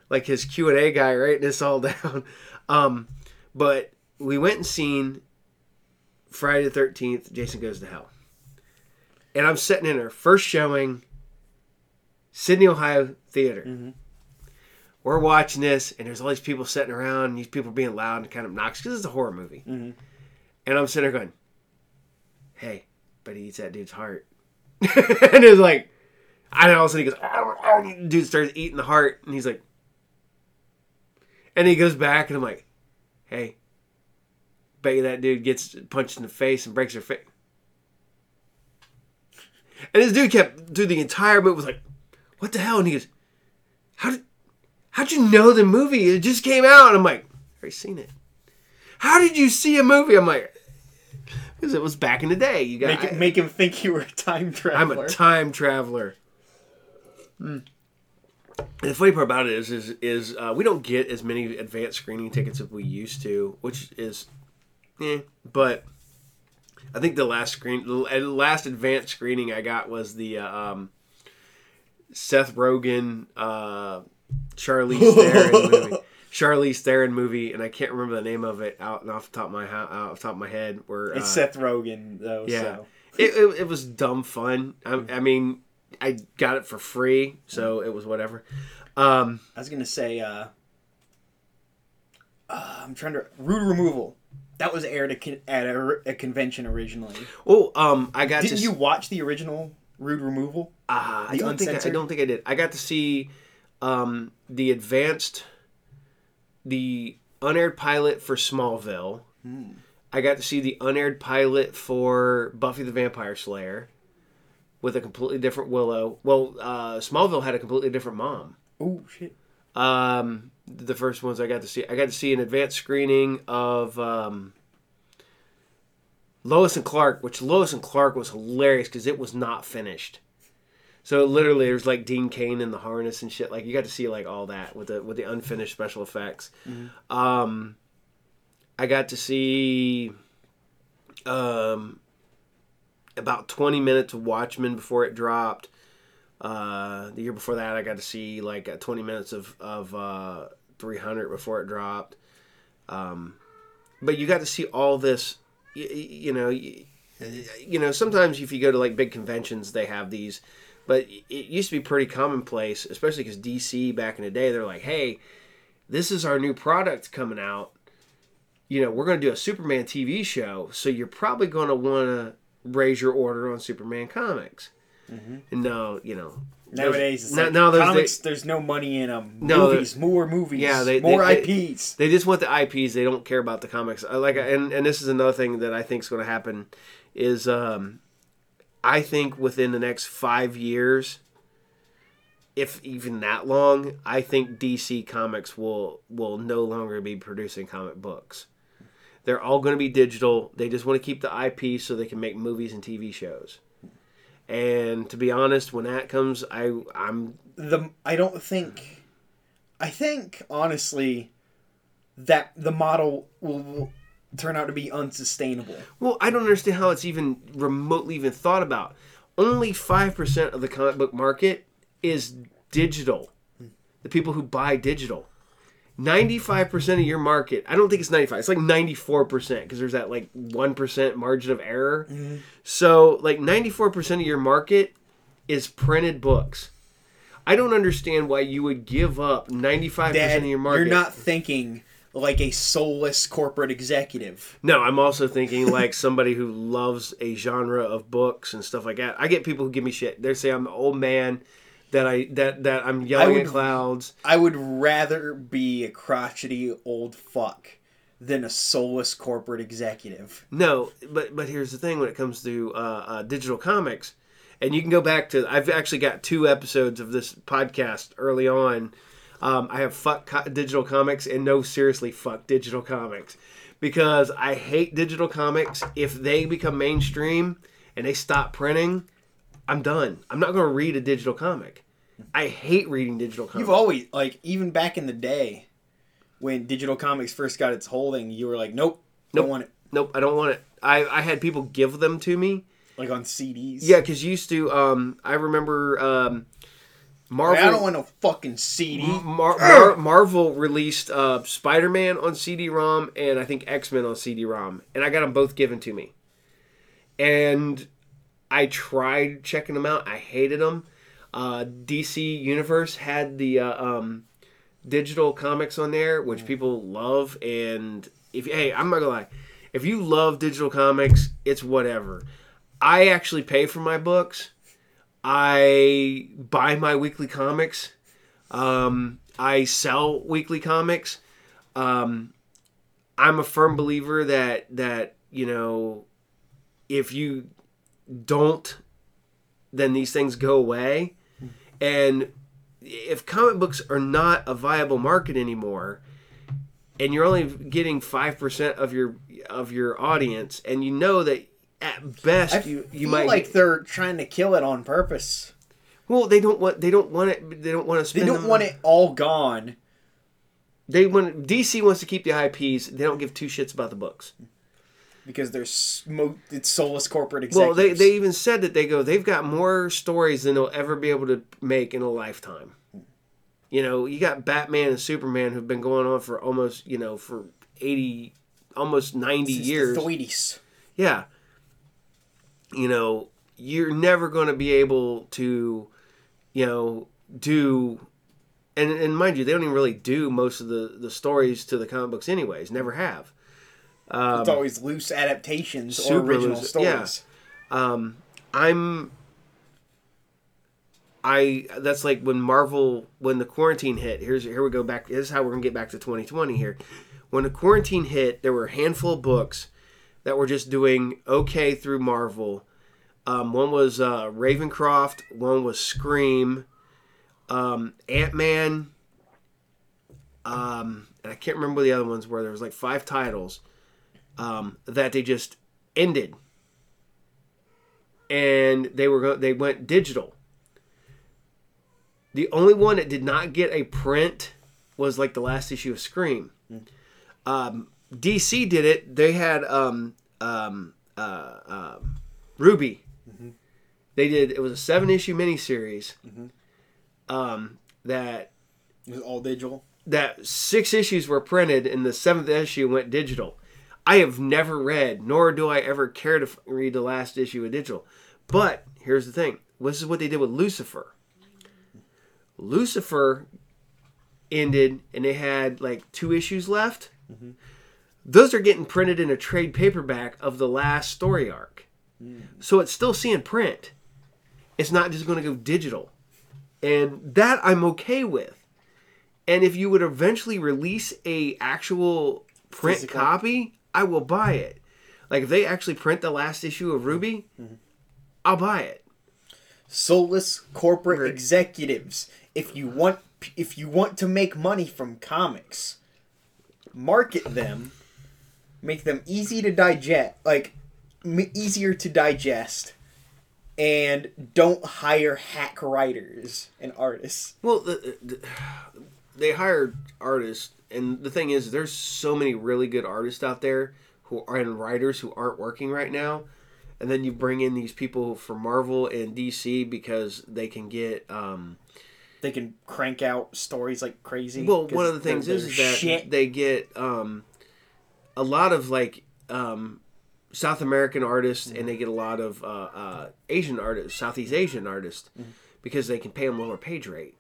like his Q and A guy writing this all down, um, but we went and seen Friday the Thirteenth. Jason Goes to Hell, and I'm sitting in our first showing. Sidney, Ohio theater. Mm-hmm. We're watching this, and there's all these people sitting around, and these people being loud and kind of obnoxious because it's a horror movie. Mm-hmm. And I'm sitting there going, "Hey, but he eats that dude's heart," and it's like, I know. All of a sudden he goes, "Arr, arr," dude starts eating the heart, and he's like, and he goes back, and I'm like, "Hey, bet you that dude gets punched in the face and breaks her face." And this dude kept through the entire movie was like, "What the hell?" And he goes, "How did, how'd you know the movie? It just came out." And I'm like, "I've already seen it." How did you see a movie? I'm like, because it was back in the day. You got
Make, make him think you were a time traveler.
I'm a time traveler. And the funny part about it is, is, is uh, we don't get as many advanced screening tickets as we used to, which is, eh. But I think the last screen, the last advanced screening I got was the uh, um, Seth Rogen, uh, Charlize Theron movie. Charlize Theron movie, and I can't remember the name of it out off the top of my off the top of my head. Where
it's
uh,
Seth Rogen though.
yeah,
So.
it, it, it was dumb fun. I, I mean, I got it for free, so it was whatever. Um,
I was gonna say, uh, uh, I'm trying to Rude Removal. That was aired at, con- at a, a convention originally.
oh, um, I got
Didn't
to.
you watch the original Rude Removal?
Ah, I don't think I, I don't think I did. I got to see um, the advanced, the unaired pilot for Smallville.
Hmm.
I got to see the unaired pilot for Buffy the Vampire Slayer, with a completely different Willow. Well, uh, Smallville had a completely different mom.
Oh shit!
Um, the first ones I got to see, I got to see an advanced screening of um, Lois and Clark, which Lois and Clark was hilarious because it was not finished. So literally, there's like Dean Cain in the harness and shit. Like you got to see like all that with the with the unfinished special effects. Um, I got to see um about 20 minutes of Watchmen before it dropped. Uh, the year before that, I got to see like uh, 20 minutes of of uh, 300 before it dropped. Um, but you got to see all this. You, you know, you, you know. Sometimes if you go to like big conventions, they have these. But it used to be pretty commonplace, especially because DC back in the day, they're like, "Hey, this is our new product coming out. You know, we're going to do a Superman TV show, so you're probably going to want to raise your order on Superman comics." Mm-hmm. And no, you know,
Nowadays, it's
now,
like
now there's
comics. there's no money in them.
No,
movies, more movies.
Yeah, they-
more
they- they-
IPs.
They just want the IPs. They don't care about the comics. I like, and and this is another thing that I think is going to happen is um, I think within the next five years, if even that long, I think DC Comics will will no longer be producing comic books. They're all going to be digital. They just want to keep the IP so they can make movies and TV shows. And to be honest, when that comes, I I'm
the I don't think I think honestly that the model will, turn out to be unsustainable.
Well, I don't understand how it's even remotely even thought about. Only 5% of the comic book market is digital. The people who buy digital. 95% of your market, I don't think it's 95. It's like 94% because there's that like 1% margin of error. Mm-hmm. So, like 94% of your market is printed books. I don't understand why you would give up 95%
Dad,
of your market.
you're not thinking like a soulless corporate executive.
No, I'm also thinking like somebody who loves a genre of books and stuff like that. I get people who give me shit. They say I'm an old man, that I that that I'm yelling
would-
at clouds.
I would rather be a crotchety old fuck than a soulless corporate executive.
No, but but here's the thing: when it comes to uh, uh, digital comics, and you can go back to I've actually got two episodes of this podcast early on. Um, I have fuck co- digital comics and no seriously fuck digital comics because I hate digital comics. If they become mainstream and they stop printing, I'm done. I'm not going to read a digital comic. I hate reading digital comics.
You've always like even back in the day when digital comics first got its holding, you were like, nope,
Nope.
don't want it.
Nope, I don't want it. I, I had people give them to me.
Like on CDs.
Yeah, because you used to. Um, I remember um, Marvel.
I don't want no fucking CD.
Mar- Mar- Marvel released uh, Spider Man on CD-ROM and I think X Men on CD-ROM, and I got them both given to me. And I tried checking them out. I hated them. Uh, DC Universe had the uh, um, digital comics on there, which people love. And if hey, I'm not gonna lie, if you love digital comics, it's whatever. I actually pay for my books. I buy my weekly comics. Um, I sell weekly comics. Um, I'm a firm believer that that you know, if you don't, then these things go away. And if comic books are not a viable market anymore, and you're only getting five percent of your of your audience, and you know that at best
I
you you might
like they're trying to kill it on purpose.
well they don't want they don't want it they don't want to
They don't
the-
want it all gone.
they want DC wants to keep the IPs they don't give two shits about the books
because they're smoke. It's soulless corporate
existence.
well
they they even said that they go they've got more stories than they'll ever be able to make in a lifetime you know you got Batman and Superman who've been going on for almost you know for 80 almost 90
Since
years
The 30s.
yeah you know you're never going to be able to you know do and and mind you they don't even really do most of the the stories to the comic books anyways never have
it's always loose adaptations or
Um,
original
loose,
stories.
yeah. i'm i that's like when marvel when the quarantine hit here's here we go back this is how we're gonna get back to 2020 here when the quarantine hit there were a handful of books that were just doing okay through marvel um, one was uh, ravencroft one was scream um, ant-man um, and i can't remember what the other ones were there was like five titles um, that they just ended and they were go- they went digital the only one that did not get a print was like the last issue of Scream. Um, DC did it. They had um, um, uh, um, Ruby. They did. It was a seven issue miniseries. Um, that
It was all digital.
that six issues were printed and the seventh issue went digital. I have never read, nor do I ever care to read the last issue of digital. But here's the thing: this is what they did with Lucifer. Lucifer ended, and they had like two issues left. Mm-hmm. Those are getting printed in a trade paperback of the last story arc, mm. so it's still seeing print. It's not just going to go digital, and that I'm okay with. And if you would eventually release a actual print
Physical.
copy, I will buy it. Like if they actually print the last issue of Ruby, I'll buy it.
Soulless corporate
Right.
executives. If you want, if you want to make money from comics, market them, make them easy to digest, like m- easier to digest, and don't hire hack writers and artists.
Well, the, the, they hired artists, and the thing is, there's so many really good artists out there who are and writers who aren't working right now. And then you bring in these people from Marvel and DC because they can get. Um,
They can crank out stories like crazy.
Well, one of the things is, is that
shit.
they get um, a lot of like um, South American artists, and they get a lot of uh, uh, Asian artists, Southeast Asian artists, because they can pay them lower page rate.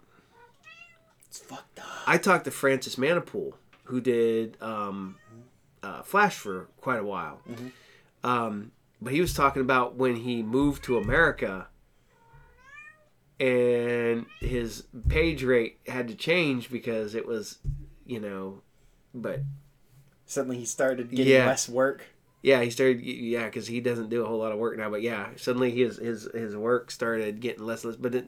It's fucked up.
I talked to Francis Manapul, who did um, uh, Flash for quite a while. Um, but he was talking about when he moved to America and his page rate had to change because it was, you know, but
Suddenly he started getting
Yeah.
less work.
yeah, he started, yeah, because he doesn't do a whole lot of work now. But yeah, suddenly his his his work started getting less less. But it,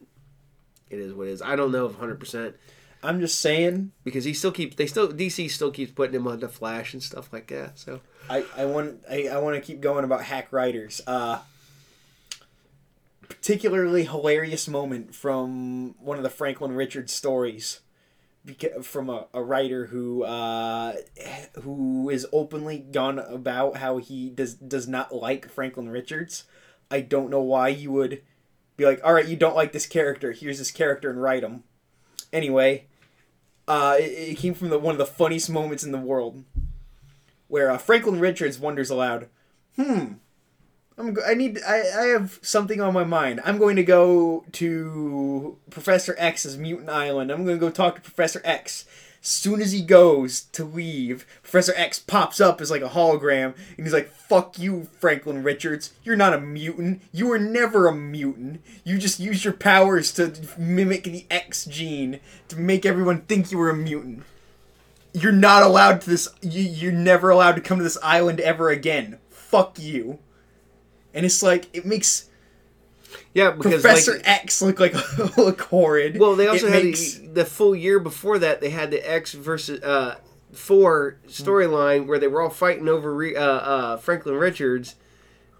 it is what it is. I don't know if hundred percent
I'm just saying.
because he still keeps they still DC still keeps putting him on the Flash and stuff like that. So
I, I want I, I want to keep going about hack writers. Uh, particularly hilarious moment from one of the Franklin Richards stories, beca- from a, a writer who uh, who is openly gone about how he does does not like Franklin Richards. I don't know why you would be like, all right, you don't like this character. Here's this character and write him. Anyway, uh, it, it came from the one of the funniest moments in the world where uh, Franklin Richards wonders aloud, "Hmm, I'm go- I need I, I have something on my mind. I'm going to go to Professor X's mutant island. I'm going to go talk to Professor X." Soon as he goes to leave, Professor X pops up as like a hologram, and he's like, "Fuck you, Franklin Richards. You're not a mutant. You were never a mutant. You just used your powers to mimic the X gene to make everyone think you were a mutant." you're not allowed to this you, you're never allowed to come to this island ever again fuck you and it's like it makes
yeah, because
professor
like,
x look like look horrid
well, they also
It
had
makes-
the, the full year before that. They had the X versus uh, four storyline where they were all fighting over Re- uh, uh, Franklin Richards,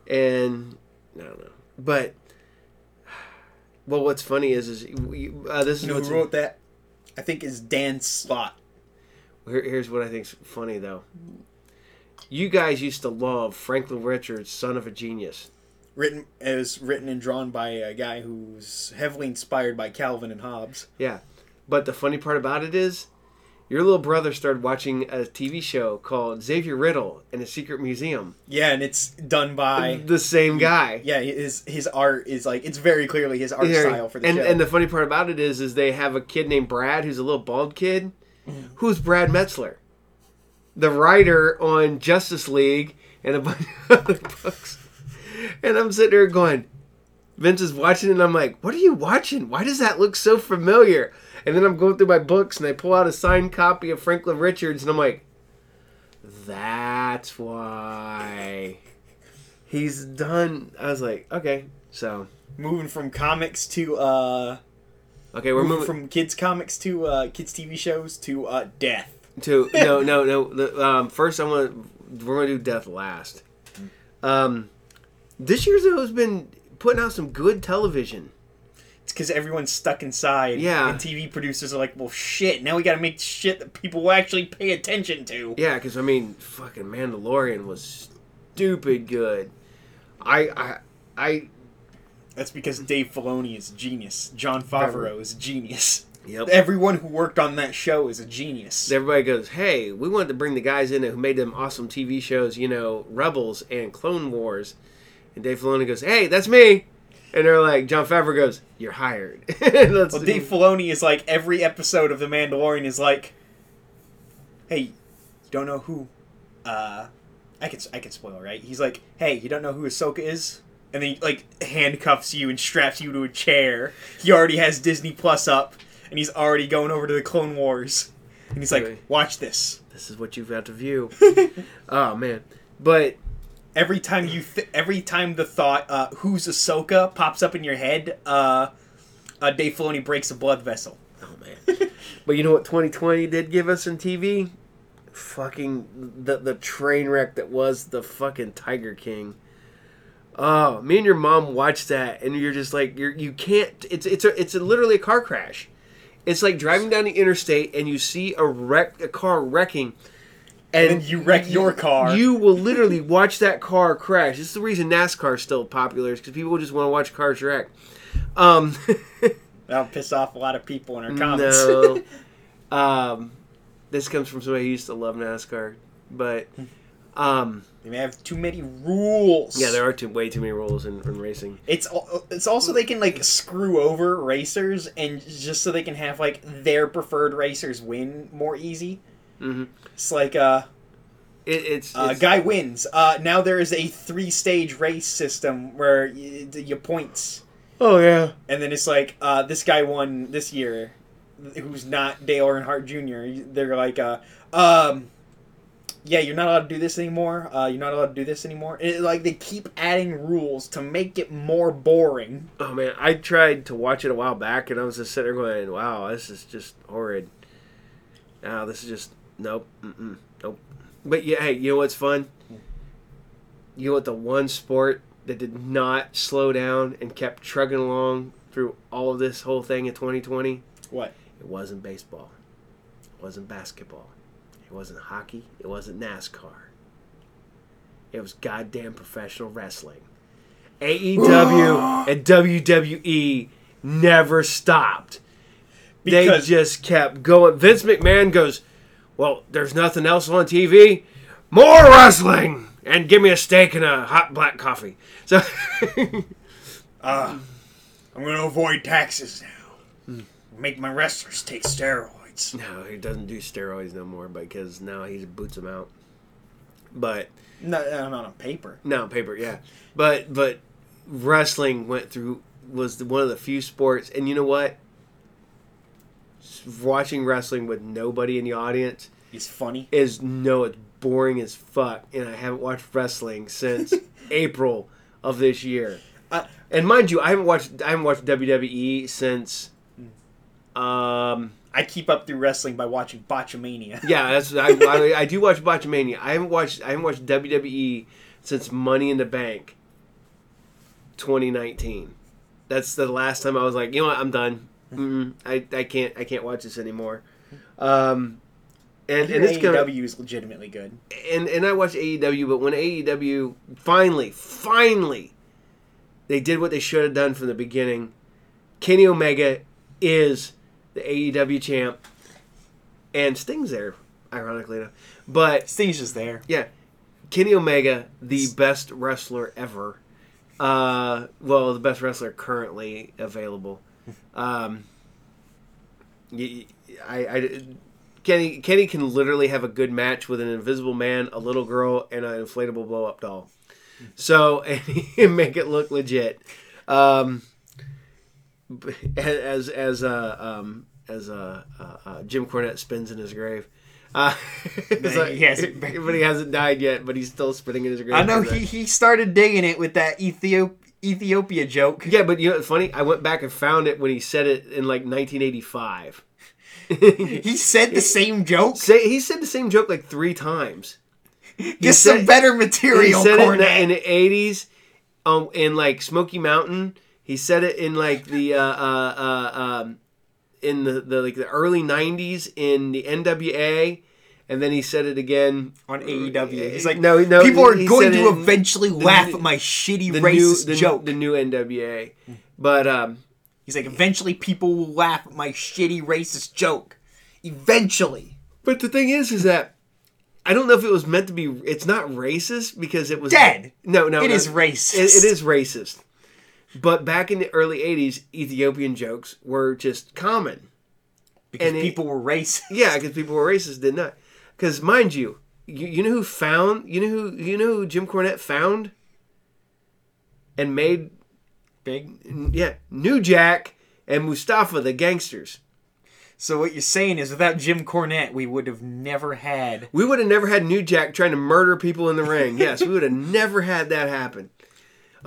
and I don't know, but. Well, what's funny is, is uh, this is
You know
what's
who wrote that? I think is Dan Slott.
Here, here's what I think's funny though. You guys used to love Franklin Richards, son of a genius.
Written it was written and drawn by a guy who's heavily inspired by Calvin and Hobbes.
Yeah, but the funny part about it is, your little brother started watching a TV show called Xavier Riddell and a Secret Museum.
Yeah, and it's done by
The same guy.
yeah. His his art is like it's very clearly his art
Yeah,
style for the
and
show.
and the funny part about it is, is they have a kid named Brad who's a little bald kid, mm-hmm. who's Brad Meltzer, the writer on Justice League and a bunch of other books. And I'm sitting there going, Vince is watching, and I'm like, "What are you watching? Why does that look so familiar?" And then I'm going through my books, and I pull out a signed copy of Franklin Richards, and I'm like, "That's why." He's done. I was like, okay, so
moving from comics to uh,
okay, we're
moving
moving
from kids comics to uh, kids TV shows to uh, death.
to no no no the, um, first i want we're gonna do death last um this year's though has been putting out some good television
It's because everyone's stuck inside.
Yeah.
And TV producers are like, well, shit. Now we got to make shit that people will actually pay attention to.
yeah because i mean fucking mandalorian was stupid good i i i
That's because Dave Filoni is a genius. Jon Favreau is a genius.
Yep.
Everyone who worked on that show is a genius.
everybody goes hey we wanted to bring the guys in who made them awesome tv shows you know rebels and clone wars and dave filoni goes hey that's me. And they're like jon favreau goes you're hired.
Well, Dave Filoni is like every episode of The Mandalorian is like, hey, you don't know who, uh, I can I can spoil right. He's like, hey, you don't know who Ahsoka is, and then he like handcuffs you and straps you to a chair. He already has Disney Plus up, and he's already going over to the Clone Wars, and he's like, watch this.
this is what you've got to view. Oh man. But
Every time you, th- every time the thought, uh, "Who's Ahsoka?" pops up in your head, uh, uh, Dave Filoni breaks a blood vessel.
Oh man. but you know what 2020 did give us in TV? Fucking the the train wreck that was the fucking Tiger King. Oh, me and your mom watched that and you're just like you're you can't it's it's a it's a, literally a car crash. It's like driving down the interstate and you see a wreck a car wrecking and,
you wreck your car.
You will literally watch that car crash. This is the reason NASCAR is still popular is because people just want to watch cars wreck. Um,
That'll piss off a lot of people in our comments.
No. um, this comes from somebody who used to love NASCAR, but um,
They may have too many rules.
yeah, there are too, way too many rules in, in racing.
It's it's also they can like screw over racers and just so they can have like their preferred racers win more easy.
Hmm
It's like uh,
It, it's,
uh
it's
guy wins. Uh, now there is a three stage race system where you, you points,
oh yeah,
and then it's like uh, this guy won this year, who's not Dale Earnhardt Jr. They're like uh, um. Yeah, you're not allowed to do this anymore. Uh, you're not allowed to do this anymore. It, like they keep adding rules to make it more boring.
oh man, I tried to watch it a while back, and I was just sitting there going, "Wow, this is just horrid." Now this is just nope, mm-mm, nope. But yeah, hey, you know what's fun? You know what? The one sport that did not slow down and kept trugging along through all of this whole thing in 2020.
What?
It wasn't baseball. It wasn't basketball. It wasn't hockey. It wasn't NASCAR. It was goddamn professional wrestling. AEW and WWE never stopped.
Because-
they just kept going. Vince McMahon goes, Well, there's nothing else on TV. More wrestling! And give me a steak and a hot black coffee. So,
Uh, I'm gonna avoid taxes now. Make my wrestlers take steroids.
no, he doesn't do steroids no more because now he boots them out. But
No, no, not on paper.
No, on paper, yeah. But but wrestling went through was one of the few sports, and you know what? Watching wrestling with nobody in the audience
He's funny.
is no, it's boring as fuck, and I haven't watched wrestling since April of this year.
Uh,
And mind you, I haven't watched I haven't watched WWE since Um,
I keep up through wrestling by watching Botchamania.
yeah, that's I, I, I do watch Botchamania. I haven't watched I haven't watched WWE since Money in the Bank, 2019. That's the last time I was like, you know what, I'm done. Mm-mm, I, I can't I can't watch this anymore. Um, and and it's
AEW
gonna
is legitimately good.
and and I watch AEW, but when AEW finally, finally, they did what they should have done from the beginning. Kenny Omega is the AEW champ, and Sting's there, ironically enough. But
Sting's just there.
yeah, Kenny Omega, the best wrestler ever. Uh, well, the best wrestler currently available. Um, I, I, Kenny Kenny can literally have a good match with an invisible man, a little girl, and an inflatable blow up doll. So and he make it look legit. Um, as as uh, um, as uh, uh, uh, Jim Cornette spins in his grave. Uh, it's
He hasn't-
but he hasn't died yet. But he's still spinning in his grave.
I know he, he started digging it with that Ethiop- Ethiopia joke.
Yeah, but you know what's funny? I went back and found it when he said it in like 1985.
He said the same joke.
Say he said the same joke like three times.
Get some better
He
material,
said it in the, in the 80s, um, in like Smoky Mountain. He said it in like the uh, uh, uh, um, in the, the like the early 90s in the NWA, and then he said it again
on AEW. He's like,
No, no,
people are going to eventually laugh at my shitty
the
racist
new the,
joke.
the new NWA. But um,
He's like, eventually people will laugh at my shitty racist joke. Eventually.
But the thing is, is that I don't know if it was meant to be. It's not racist because it was
Dead.
No, no,
It
no.
is racist.
It, it is racist. But back in the early '80s, Ethiopian jokes were just common.
Because
And it-
people were racist.
Yeah, because people were racist, did not. Because mind you, you, you know who found? You know who? You know who Jim Cornette found and made?
Big.
Yeah, New Jack and Mustafa the gangsters.
So what you're saying is without Jim Cornette, we would have never had.
We would have never had New Jack trying to murder people in the ring. Yes, we would have never had that happen.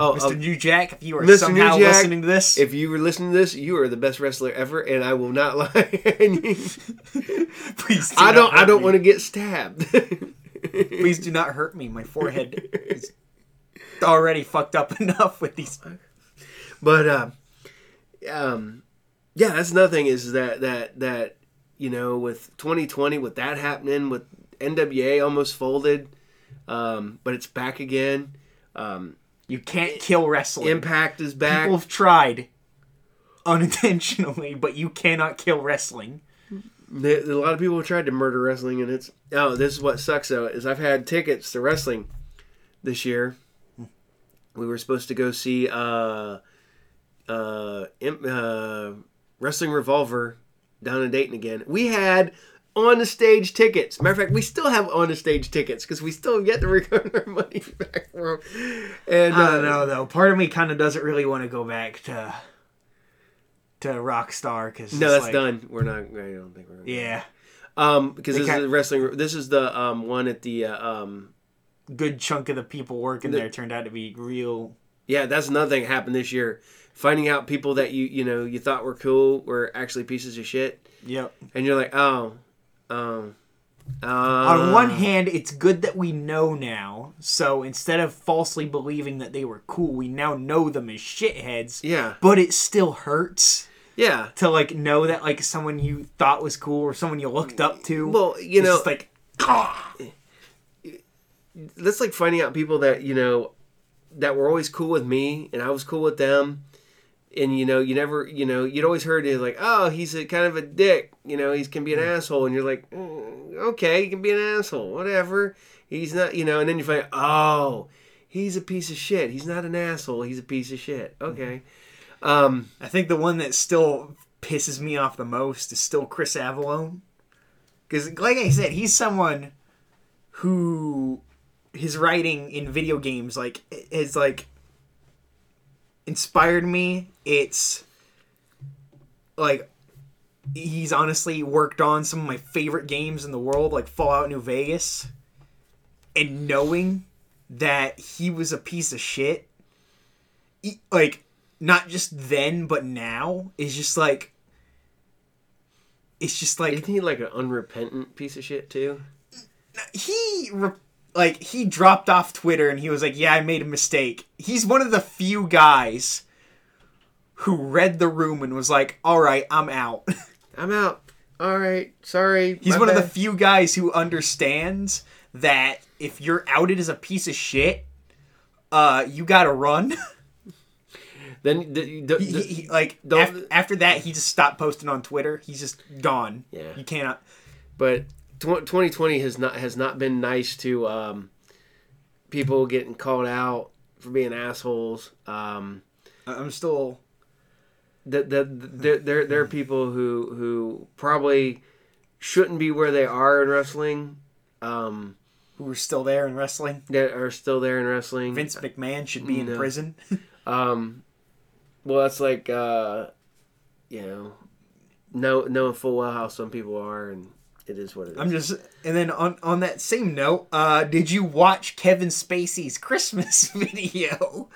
Oh,
Mr.
uh,
New Jack, if you are
Mr.
somehow
Jack,
listening to this,
if you were listening to this, you are the best wrestler ever, and I will not lie.
Please do
I don't. I
hurt
don't
me.
want to get stabbed.
Please do not hurt me. My forehead is already fucked up enough with these.
but um, um, yeah, that's another thing is that that that you know with 2020 with that happening with NWA almost folded, um, but it's back again. Um,
You can't kill wrestling.
Impact is back.
People have tried unintentionally, but you cannot kill wrestling.
There- a lot of people have tried to murder wrestling, and it's oh, this is what sucks though is I've had tickets to wrestling this year. We were supposed to go see uh, uh, uh, Wrestling Revolver down in Dayton again. We had on the stage tickets. Matter of fact, we still have on the stage tickets because we still get to recover our money back from. And
I
uh,
don't know though. Part of me kind of doesn't really want to go back to to Rockstar because
No, that's done. We're not. I don't think we're. Gonna
Yeah,
Um, because this is wrestling. This is the um one at the uh, um
good chunk of the people working there turned out to be real.
Yeah, that's another thing that happened this year. Finding out people that you you know you thought were cool were actually pieces of shit,
Yep.
and you're like, oh, um, uh,
On one hand, it's good that we know now. So instead of falsely believing that they were cool, we now know them as shitheads.
yeah,
But it still hurts
yeah.
to like know that like someone you thought was cool or someone you looked up to.
Well, you know,
just like
that's like finding out people that you know that were always cool with me, and I was cool with them. And you know, you never, you know, you'd always heard it like, oh, he's a kind of a dick. You know, he can be an asshole, and you're like, mm, okay, he can be an asshole, whatever. He's not, you know, and then you find, oh, he's a piece of shit. He's not an asshole. He's a piece of shit. Okay. Um,
I think the one that still pisses me off the most is still Chris Avellone. Because, like I said, he's someone who his writing in video games like is like inspired me. It's like he's honestly worked on some of my favorite games in the world, like Fallout New Vegas, and knowing that he was a piece of shit like not just then but now is just like it's just like Isn't
he like an unrepentant piece of shit too?
he re- like he dropped off Twitter and he was like, "Yeah, I made a mistake." He's one of the few guys who read the room and was like, "All right, I'm out."
I'm out. All right, sorry.
He's
my
one of the few guys who understands that if you're outed as a piece of shit, uh, you gotta run.
Then the, the,
he,
the-
he- like
don't-
af- after that, he just stopped posting on Twitter. He's just gone.
Yeah.
you cannot.
but tw- 2020 has not has not been nice to um, people getting called out for being assholes. Um,
I'm still.
that the, there there there are people who who probably shouldn't be where they are in wrestling. Um,
Who are still there in wrestling?
that are still there in wrestling.
Vince McMahon should be in
No.
prison.
Um, well, that's like uh, you know, know knowing full well how some people are, and it is what it is.
I'm just. And then on on that same note, uh, did you watch Kevin Spacey's Christmas video?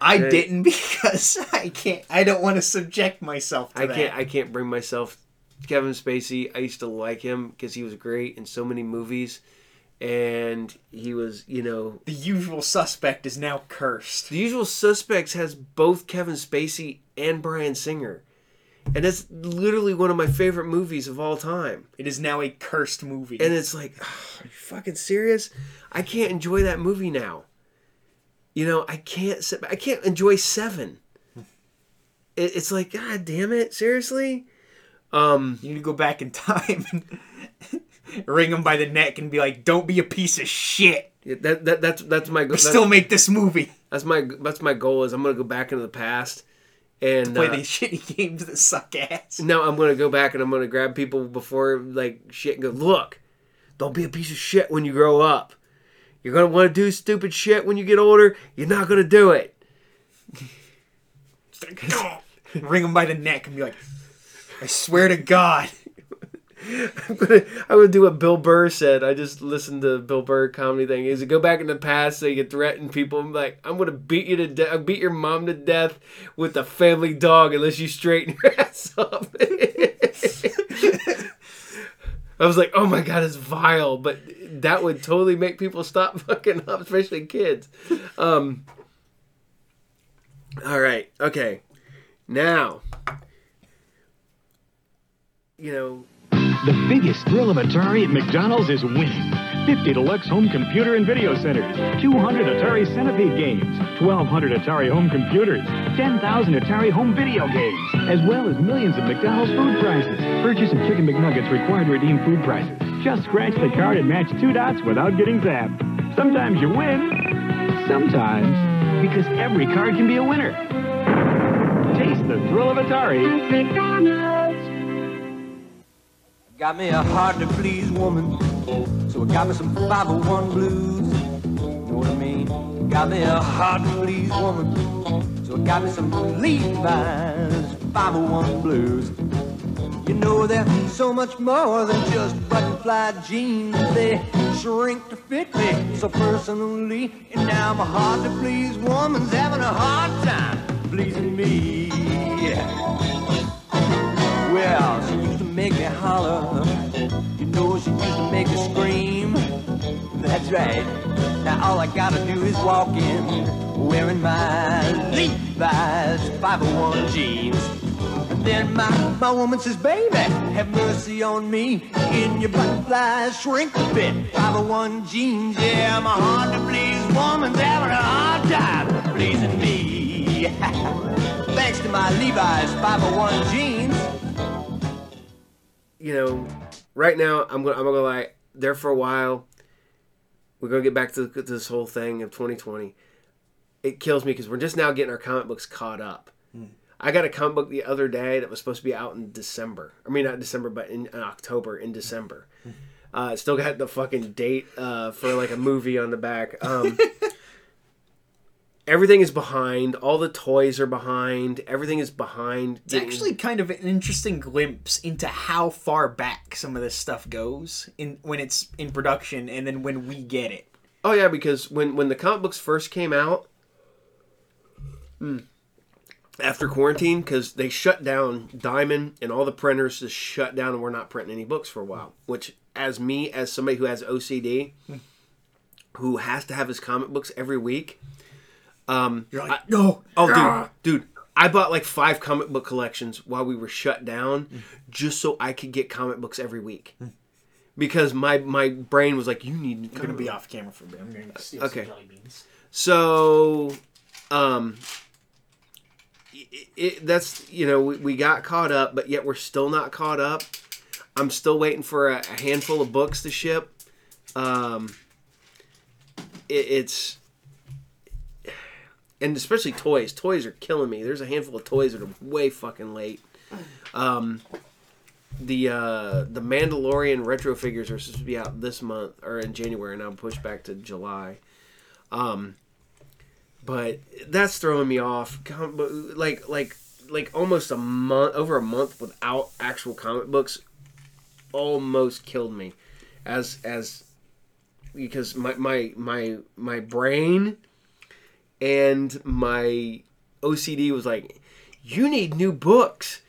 I didn't because I can't. I don't want to subject myself to
I
that.
can't. I can't bring myself. Kevin Spacey. I used to like him because he was great in so many movies, and he was, you know,
the usual suspect is now cursed.
The Usual Suspects has both Kevin Spacey and Bryan Singer, and it's literally one of my favorite movies of all time.
It is now a cursed movie.
And it's like, are you fucking serious? I can't enjoy that movie now. You know, I can't. sit- I can't enjoy Seven. It, it's like, god damn it, seriously. Um,
you need to go back in time and ring him by the neck and be like, "Don't be a piece of shit.
that, that that's that's my
But still make this movie.
that's my that's my goal is I'm gonna go back into the past and
Play
uh,
these shitty games that suck ass."
No, I'm gonna go back and I'm gonna grab people before like shit and go, look, don't be a piece of shit when you grow up. You're gonna want to do stupid shit when you get older. You're not gonna do it.
ring him by the neck and be like, "I swear to God."
I'm gonna do what Bill Burr said. I just listened to Bill Burr comedy thing. Is to go back in the past so you can threaten people. I'm like, I'm gonna beat you to death. Beat your mom to death with a family dog unless you straighten your ass up. I was like, oh my god, it's vile, but that would totally make people stop fucking up, especially kids. Um, all right, okay, now, you know,
The biggest thrill of Atari at McDonald's is winning. 50 deluxe home computer and video centers, 200 Atari Centipede games, 1,200 Atari home computers, 10,000 Atari home video games, as well as millions of McDonald's food prizes. Purchase some Chicken McNuggets required to redeem food prizes. Just scratch the card and match two dots without getting zapped. Sometimes you win, sometimes, because every card can be a winner. Taste the thrill of Atari.
Got me a hard to please woman, so I got me some 501 blues. Know what I mean? Got me a hard to please woman, so I got me some Levi's 501 blues. You know they're so much more than just button fly jeans. They shrink to fit me so personally, and now my hard to please woman's having a hard time pleasing me. Well, make me holler. You know, she used to make me scream. That's right. Now all I gotta do is walk in wearing my Levi's 501 jeans. And then my, my woman says, baby, have mercy on me in your button fly shrink fit 501 jeans. Yeah, my hard to please woman's having a hard time pleasing me. Thanks to my Levi's 501 jeans.
You know, right now I'm gonna I'm gonna lie. There for a while, we're gonna get back to this whole thing of 2020. It kills me because we're just now getting our comic books caught up. I got a comic book the other day that was supposed to be out in December. I mean, not December, but in, in October. In December, uh, still got the fucking date uh, for like a movie on the back. Um, everything is behind. All the toys are behind. Everything is behind.
It's actually kind of an interesting glimpse into how far back some of this stuff goes in when it's in production and then when we get it.
Oh yeah, because when when the comic books first came out, mm, after quarantine because they shut down Diamond and all the printers just shut down and we're not printing any books for a while. Which, as me, as somebody who has OCD, who has to have his comic books every week, um,
You're like, no.
Oh,
ah."
dude, dude, I bought like five comic book collections while we were shut down, just so I could get comic books every week. Because my my brain was like, you need.
I'm gonna be off camera for a bit. I'm gonna steal
Okay.
some jelly beans.
So, um, it, it, that's you know we, we got caught up, but yet we're still not caught up. I'm still waiting for a, a handful of books to ship. Um, it, it's and especially toys. Toys are killing me. There's a handful of toys that are way fucking late. Um, the uh, the Mandalorian retro figures are supposed to be out this month or in January, and I'm pushed back to July. Um, but that's throwing me off. Like like like almost a month, over a month without actual comic books, almost killed me. As as because my my my my brain and my OCD was like, you need new books.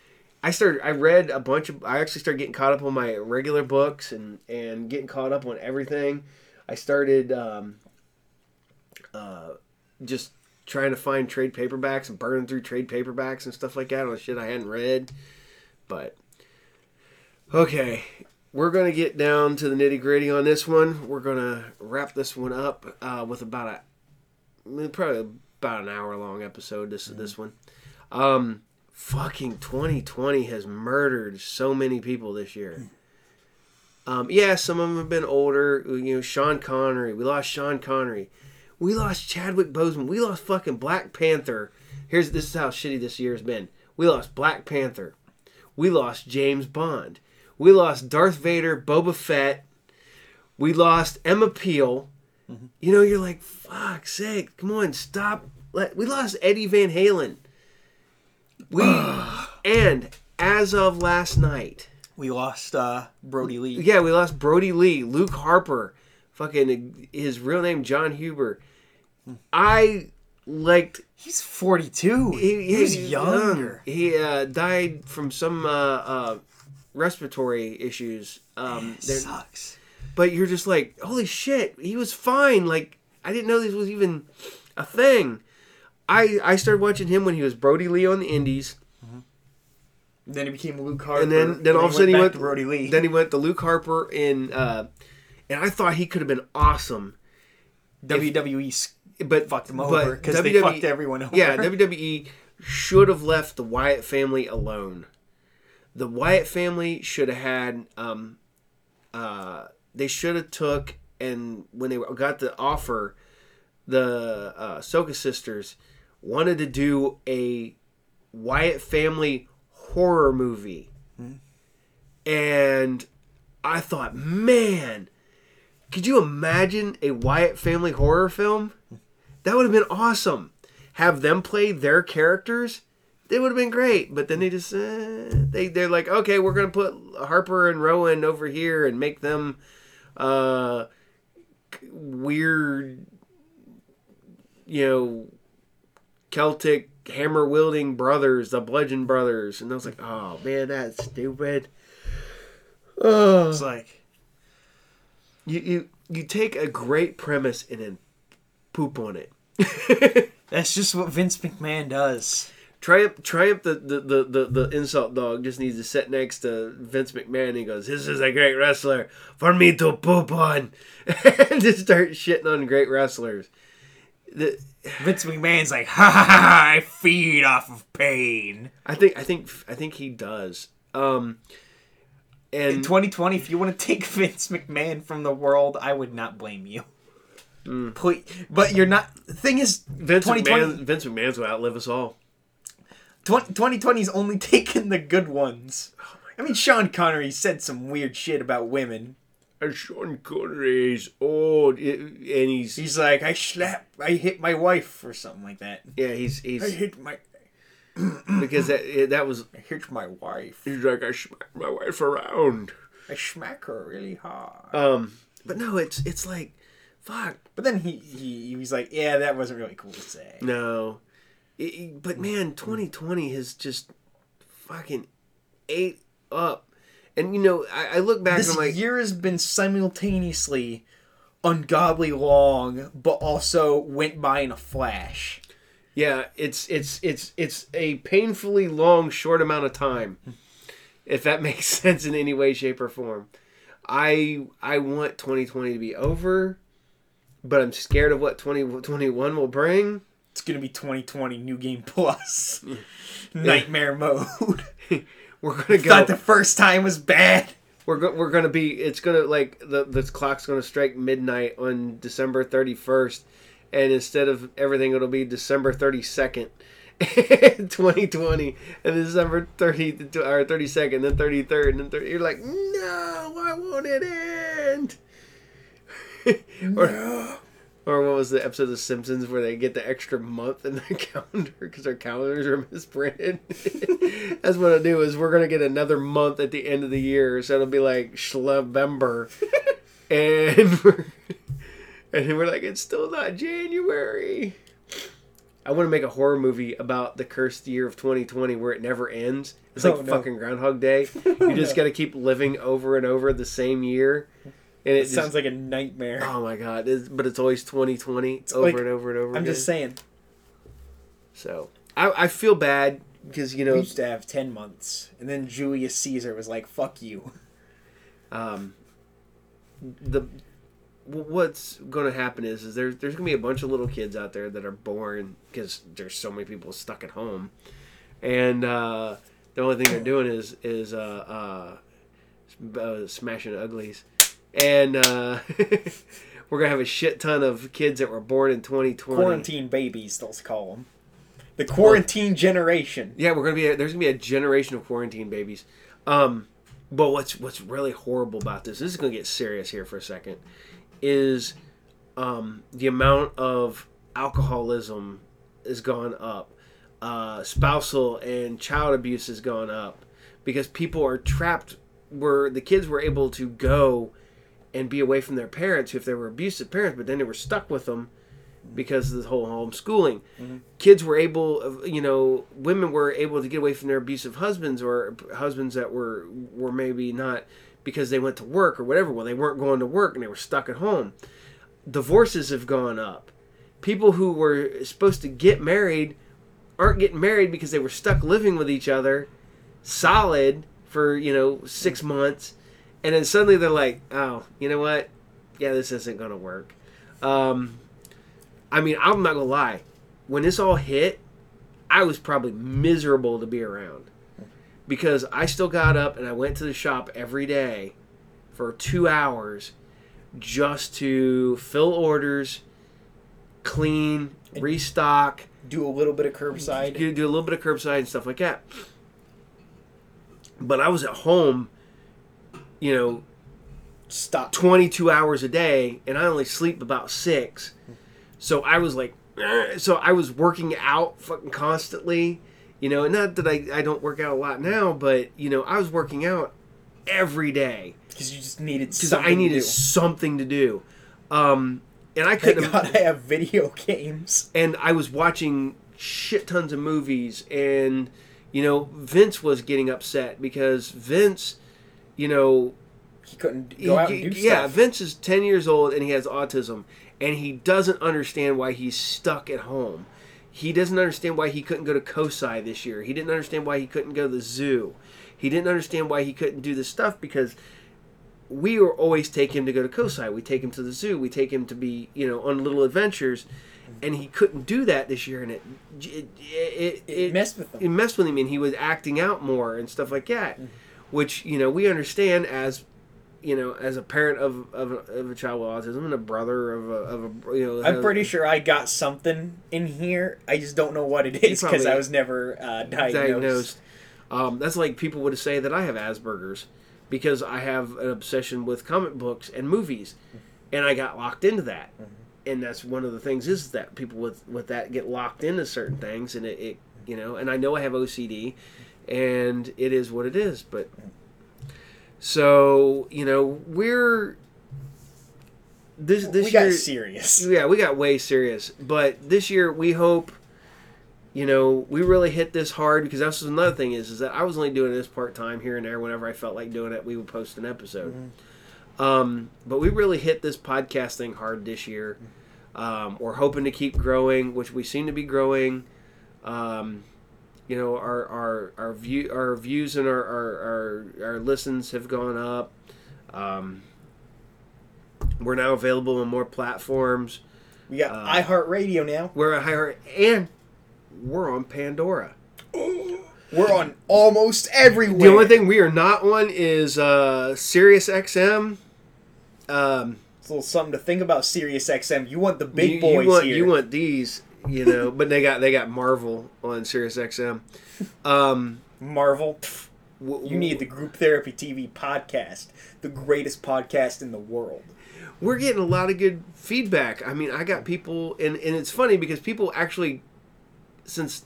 I started. I read a bunch of. I actually started getting caught up on my regular books and and getting caught up on everything. I started um, uh, just trying to find trade paperbacks and burning through trade paperbacks and stuff like that on shit I hadn't read. But okay, we're gonna get down to the nitty gritty on this one. We're gonna wrap this one up uh, with about a probably about an hour long episode. This this one. Um, fucking 2020 has murdered so many people this year. Um, yeah, some of them have been older. You know, Sean Connery. We lost Sean Connery. We lost Chadwick Boseman. We lost fucking Black Panther. Here's this is how shitty this year's been. We lost Black Panther. We lost James Bond. We lost Darth Vader, Boba Fett. We lost Emma Peel. You know, you're like, fuck sake, come on, stop. Let, we lost Eddie Van Halen. We and as of last night,
We lost uh, Brodie Lee.
yeah, we lost Brodie Lee, Luke Harper, fucking his real name Jon Huber. I liked
He's 42.
he,
He, was
he's
younger.
young. He uh, died from some uh, uh, respiratory issues. Um,
sucks.
But you're just like, holy shit, he was fine. Like I didn't know this was even a thing. I I started watching him when he was Brodie Lee on the Indies,
Then he became Luke Harper.
and then then all of a sudden he went
to Brodie Lee.
Then he went to Luke Harper in, uh, and I thought he could have been awesome.
WWE s-
But
fucked him over because they fucked everyone over.
Yeah, WWE should have left the Wyatt family alone. The Wyatt family should have had. Um, uh, they should have took and when they got the offer, the uh, Soska sisters wanted to do a Wyatt family horror movie, and I thought, man, could you imagine a Wyatt family horror film? That would have been awesome. Have them play their characters. They would have been great. But then they just uh, they they're like, okay, we're gonna put Harper and Rowan over here and make them uh, weird, you know, Celtic hammer wielding brothers, the Bludgeon Brothers. And I was like, oh man, that's stupid. Oh
It's like
you you you take a great premise and then poop on it.
that's just what Vince McMahon does.
Triumph Triumph the, the, the, the, the insult dog just needs to sit next to Vince McMahon and he goes, This is a great wrestler for me to poop on and just start shitting on great wrestlers. The,
Vince McMahon's like, ha ha ha! ha, I feed off of pain.
I think I think I think he does. Um
In
and
2020, if you want to take Vince McMahon from the world, I would not blame you. Please, but you're not. The thing is,
Vince
2020
McMahon Vince McMahon's will outlive us all.
2020's only taken the good ones. I mean, Sean Connery said some weird shit about women.
And Sean Connery's old and he's
He's like, I slap, I hit my wife, or something like that.
yeah, he's he's.
I hit my,
because that that was
I hit my wife.
he's like I smacked my wife around.
I smack her really hard.
Um but no, it's it's like fuck
But then he, he he was like, yeah, that wasn't really cool to say.
No. It- but mm. man, mm. 2020 has just fucking ate up. And you know, I, I look back
This
and I'm like,
year has been simultaneously ungodly long, but also went by in a flash.
yeah, it's it's it's it's a painfully long, short amount of time. If that makes sense in any way, shape, or form. I I want 2020 to be over, but I'm scared of what 2021 will bring.
It's gonna be 2020 New Game Plus, Nightmare Mode.
We're gonna go.
Thought the first time was bad.
we're go- we're gonna be. It's gonna like the the clock's gonna strike midnight on December thirty first, and instead of everything, it'll be December thirty second. 2020 and December 30 or 32nd then 33rd and then 30 you're like no why won't it end or, or what was the episode of The Simpsons where they get the extra month in their calendar because their calendars are misprinted? That's what I'll do is we're gonna get another month at the end of the year, so it'll be like Schlevember, and we're, and then we're like it's still not January. I want to make a horror movie about the cursed year of 2020 where it never ends. It's like
Oh, no.
fucking Groundhog Day. You just got to keep living over and over the same year. And it,
It
just-
sounds like a nightmare.
Oh my god! It's, but it's always 2020 over
like-
and over and over.
I'm
again.
just saying.
So I, I feel bad because you
We
know
used to have 10 months, and then Julius Caesar was like, "Fuck you."
um, the what's going to happen is is there's there's going to be a bunch of little kids out there that are born because there's so many people stuck at home, and uh, the only thing they're doing is is uh, uh, uh, smashing uglies, and uh, we're gonna have a shit ton of kids that were born in 2020.
Quarantine babies, let's call them. The quarantine generation.
Yeah, we're gonna be there's gonna be a generation of quarantine babies. Um, but what's what's really horrible about this? This is gonna get serious here for a second. Is um, the amount of alcoholism has gone up. Uh, spousal and child abuse has gone up because people are trapped. Where the kids were able to go and be away from their parents if they were abusive parents, but then they were stuck with them because of the whole homeschooling. Mm-hmm. Kids were able, you know, women were able to get away from their abusive husbands or husbands that were were maybe not because they went to work or whatever. Well, they weren't going to work and they were stuck at home. Divorces have gone up. People who were supposed to get married aren't getting married because they were stuck living with each other, solid for you know six months, and then suddenly they're like, oh, you know what? Yeah, this isn't gonna work. Um, I mean, I'm not gonna lie. When this all hit, I was probably miserable to be around because I still got up and I went to the shop every day for two hours just to fill orders, clean, restock,
Do a little bit of curbside.
do, do a little bit of curbside and stuff like that. But I was at home, you know,
Stop.
22 hours a day and I only sleep about six. So I was like, "Eh." so I was working out fucking constantly, you know, not that I, I don't work out a lot now, but, you know, I was working out every day
Because you just needed
because I needed
to
something to do. Um, and I couldn't,
God I have video games.
and I was watching shit tons of movies, and you know Vince was getting upset because Vince, you know,
He couldn't go out and do
yeah,
stuff.
Vince is ten years old and he has autism, and he doesn't understand why he's stuck at home. He doesn't understand why he couldn't go to COSI this year. He didn't understand why he couldn't go to the zoo. He didn't understand why he couldn't do this stuff because we were always take him to go to COSI. We take him to the zoo. We take him to be, you know, on little adventures, and he couldn't do that this year, and it it it,
It messed with him.
It messed with him, and he was acting out more and stuff like that, mm-hmm. which you know we understand as you know as a parent of of, a- of a child with autism and a brother of a, of a you know.
I'm pretty sure I got something in here. I just don't know what it is because I was never uh, diagnosed.
diagnosed. Um, that's like people would say that I have Asperger's because I have an obsession with comic books and movies, and I got locked into that. And that's one of the things is that people with with that get locked into certain things, and it, it you know. And I know I have OCD, and it is what it is. But so you know we're this this
we
year
got serious.
yeah, we got way serious. But this year, we hope you know, we really hit this hard because that's another thing is is that I was only doing this part time here and there. Whenever I felt like doing it, we would post an episode. Um, but we really hit this podcast thing hard this year. Um, we're hoping to keep growing, which we seem to be growing. Um, you know, our our our view our views and our our, our, our listens have gone up. Um, we're now available on more platforms.
We got
Uh,
iHeartRadio now.
We're a higher and we're on Pandora.
We're on almost everywhere.
The only thing we are not on is uh, Sirius XM. Um,
It's a little something to think about. Sirius XM. You want the big
you,
boys
you want
here.
you want these, you know, but they got they got Marvel on Sirius XM. Um,
Marvel. You need the Group Therapy TV podcast, the greatest podcast in the world.
we're getting a lot of good feedback. I mean, I got people, and, and it's funny because people actually, since,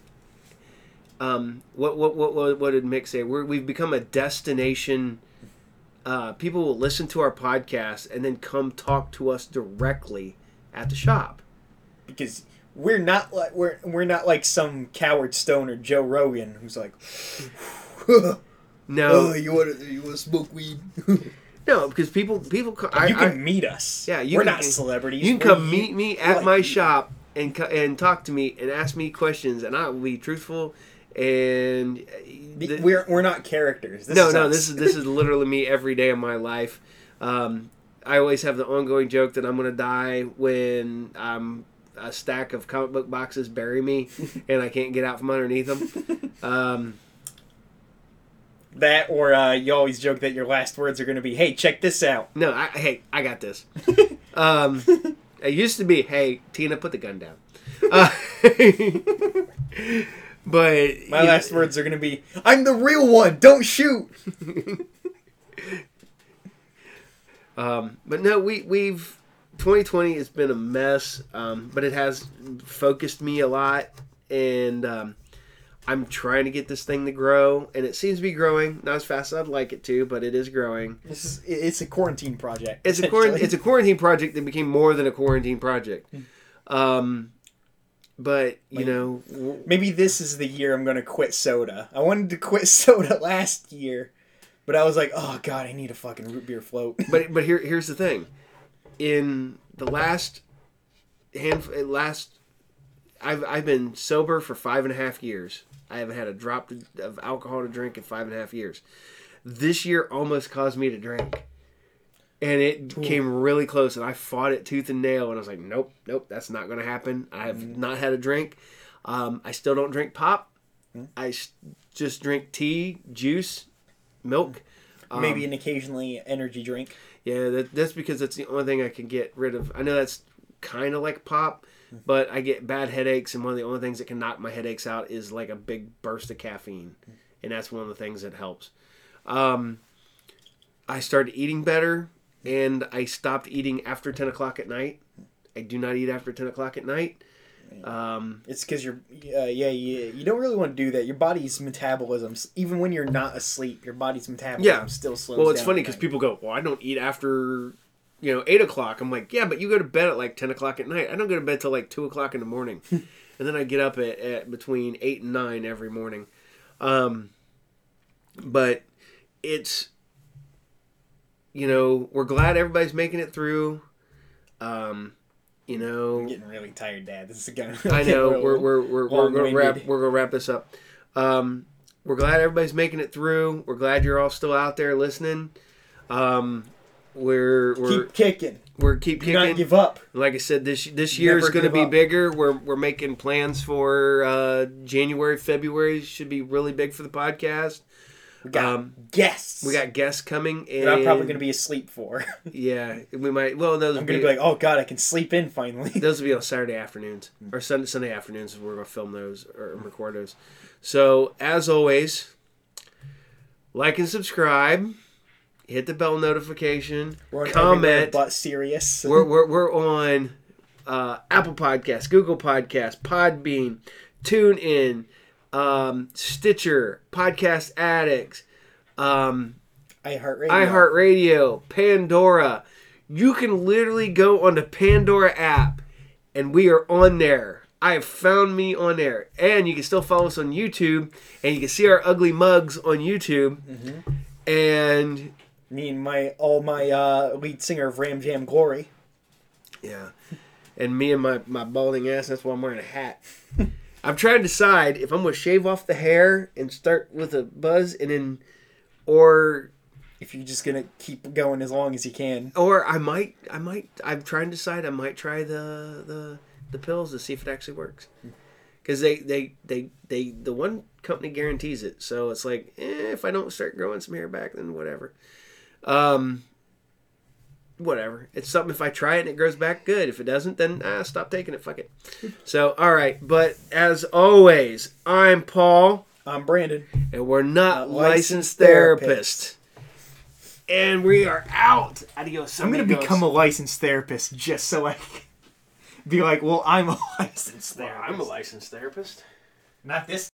um, what what what what, what did Mick say? We're, we've become a destination. Uh, people will listen to our podcast and then come talk to us directly at the shop.
because we're not like we're we're not like some coward stoner Joe Rogan who's like,
No,
oh, you want to you want to smoke weed?
no, because people people. I,
you can
I-
meet us.
Yeah, you
we're
can-
not celebrities.
You can
We're
come
you-
meet me at
like
my shop and and talk to me and ask me questions, and I will be truthful. And uh, the-
We're we're not characters. This
no, no,
us.
this is this is literally me every day of my life. Um, I always have the ongoing joke that I'm gonna die when um, a stack of comic book boxes bury me and I can't get out from underneath them. Um,
that or uh, you always joke that your last words are going to be, "Hey, check this out."
no, I, hey, I got this. Um, it used to be, hey, Tina, put the gun down. Uh, but
My
you know-
last words are going to be, "I'm the real one. Don't shoot."
Um, but no, we we've 2020 has been a mess, um, but it has focused me a lot, and um, I'm trying to get this thing to grow, and it seems to be growing. Not as fast as I'd like it to, but it is growing.
This is it's a quarantine project.
It's a quarantine. It's a quarantine project that became more than a quarantine project. Um, but you know, w-
Maybe this is the year I'm going to quit soda. I wanted to quit soda last year, but I was like, "Oh God, I need a fucking root beer float."
but but here here's the thing in the last hand last I've I've been sober for five and a half years. I haven't had a drop of alcohol to drink in five and a half years. This year almost caused me to drink. And it came really close, and I fought it tooth and nail. And I was like, "Nope, nope, that's not going to happen." I've mm. not had a drink. Um, I still don't drink pop. Mm. I s- just drink tea, juice, milk.
Maybe um, an occasionally energy drink.
Yeah, that, that's because that's the only thing I can get rid of. I know that's kind of like pop, but I get bad headaches, and one of the only things that can knock my headaches out is like a big burst of caffeine, and that's one of the things that helps. Um, I started eating better, and I stopped eating after ten o'clock at night. I do not eat after ten o'clock at night. Um,
It's because you're, uh, yeah, you, you don't really want to do that. Your body's metabolism, even when you're not asleep, your body's metabolism
Yeah.
still slows
well, it's funny because people go, "Well, I don't eat after." You know, eight o'clock. I'm like, yeah, but you go to bed at like ten o'clock at night. I don't go to bed till like two o'clock in the morning, and then I get up at, at between eight and nine every morning. Um, but it's, you know, we're glad everybody's making it through. Um, you know,
I'm getting really tired, Dad. This is gonna.
I know we're we're we're, we're gonna wrap we're gonna wrap this up. Um, we're glad everybody's making it through. We're glad you're all still out there listening. Um, we're we're
keep kicking.
we're keep
Do not give up.
Like I said, this this year is going to be
up.
bigger. We're we're making plans for uh, January, February should be really big for the podcast.
We got
Um,
guests.
We got guests coming, and
that I'm probably gonna be asleep for.
yeah. We might well those
I'm gonna be like, oh God, I can sleep in finally.
those will be on Saturday afternoons or Sunday Sunday afternoons. If we're gonna film those or record those. So as always, like and subscribe, hit the bell notification,
We're
comment.
but serious.
We're, we're, we're on uh, Apple Podcasts, Google Podcasts, Podbean, TuneIn, um, Stitcher, Podcast Addicts, um,
iHeartRadio.
iHeartRadio, Pandora. You can literally go on the Pandora app and we are on there. I have found me on there, and you can still follow us on YouTube, and you can see our ugly mugs on YouTube, and
Me and my all my uh, lead singer of Ram Jam Glory.
yeah, and me and my my balding ass. That's why I'm wearing a hat. I'm trying to decide if I'm gonna shave off the hair and start with a buzz, and then, or
If you're just gonna keep going as long as you can.
or I might I might I'm trying to decide I might try the the the pills to see if it actually works. Because they, they they they the one company guarantees it. So it's like eh, if I don't start growing some hair back then whatever. Um whatever it's something if I try it and it grows back good if it doesn't then ah, stop taking it fuck it so all right but as always I'm Paul
I'm Brandon.
and we're not
Not
licensed
licensed
therapists. And we are out. Adios.
I'm gonna become a licensed therapist just so I can be like, well, I'm a licensed
Well,
therapist.
I'm a licensed therapist.
Not this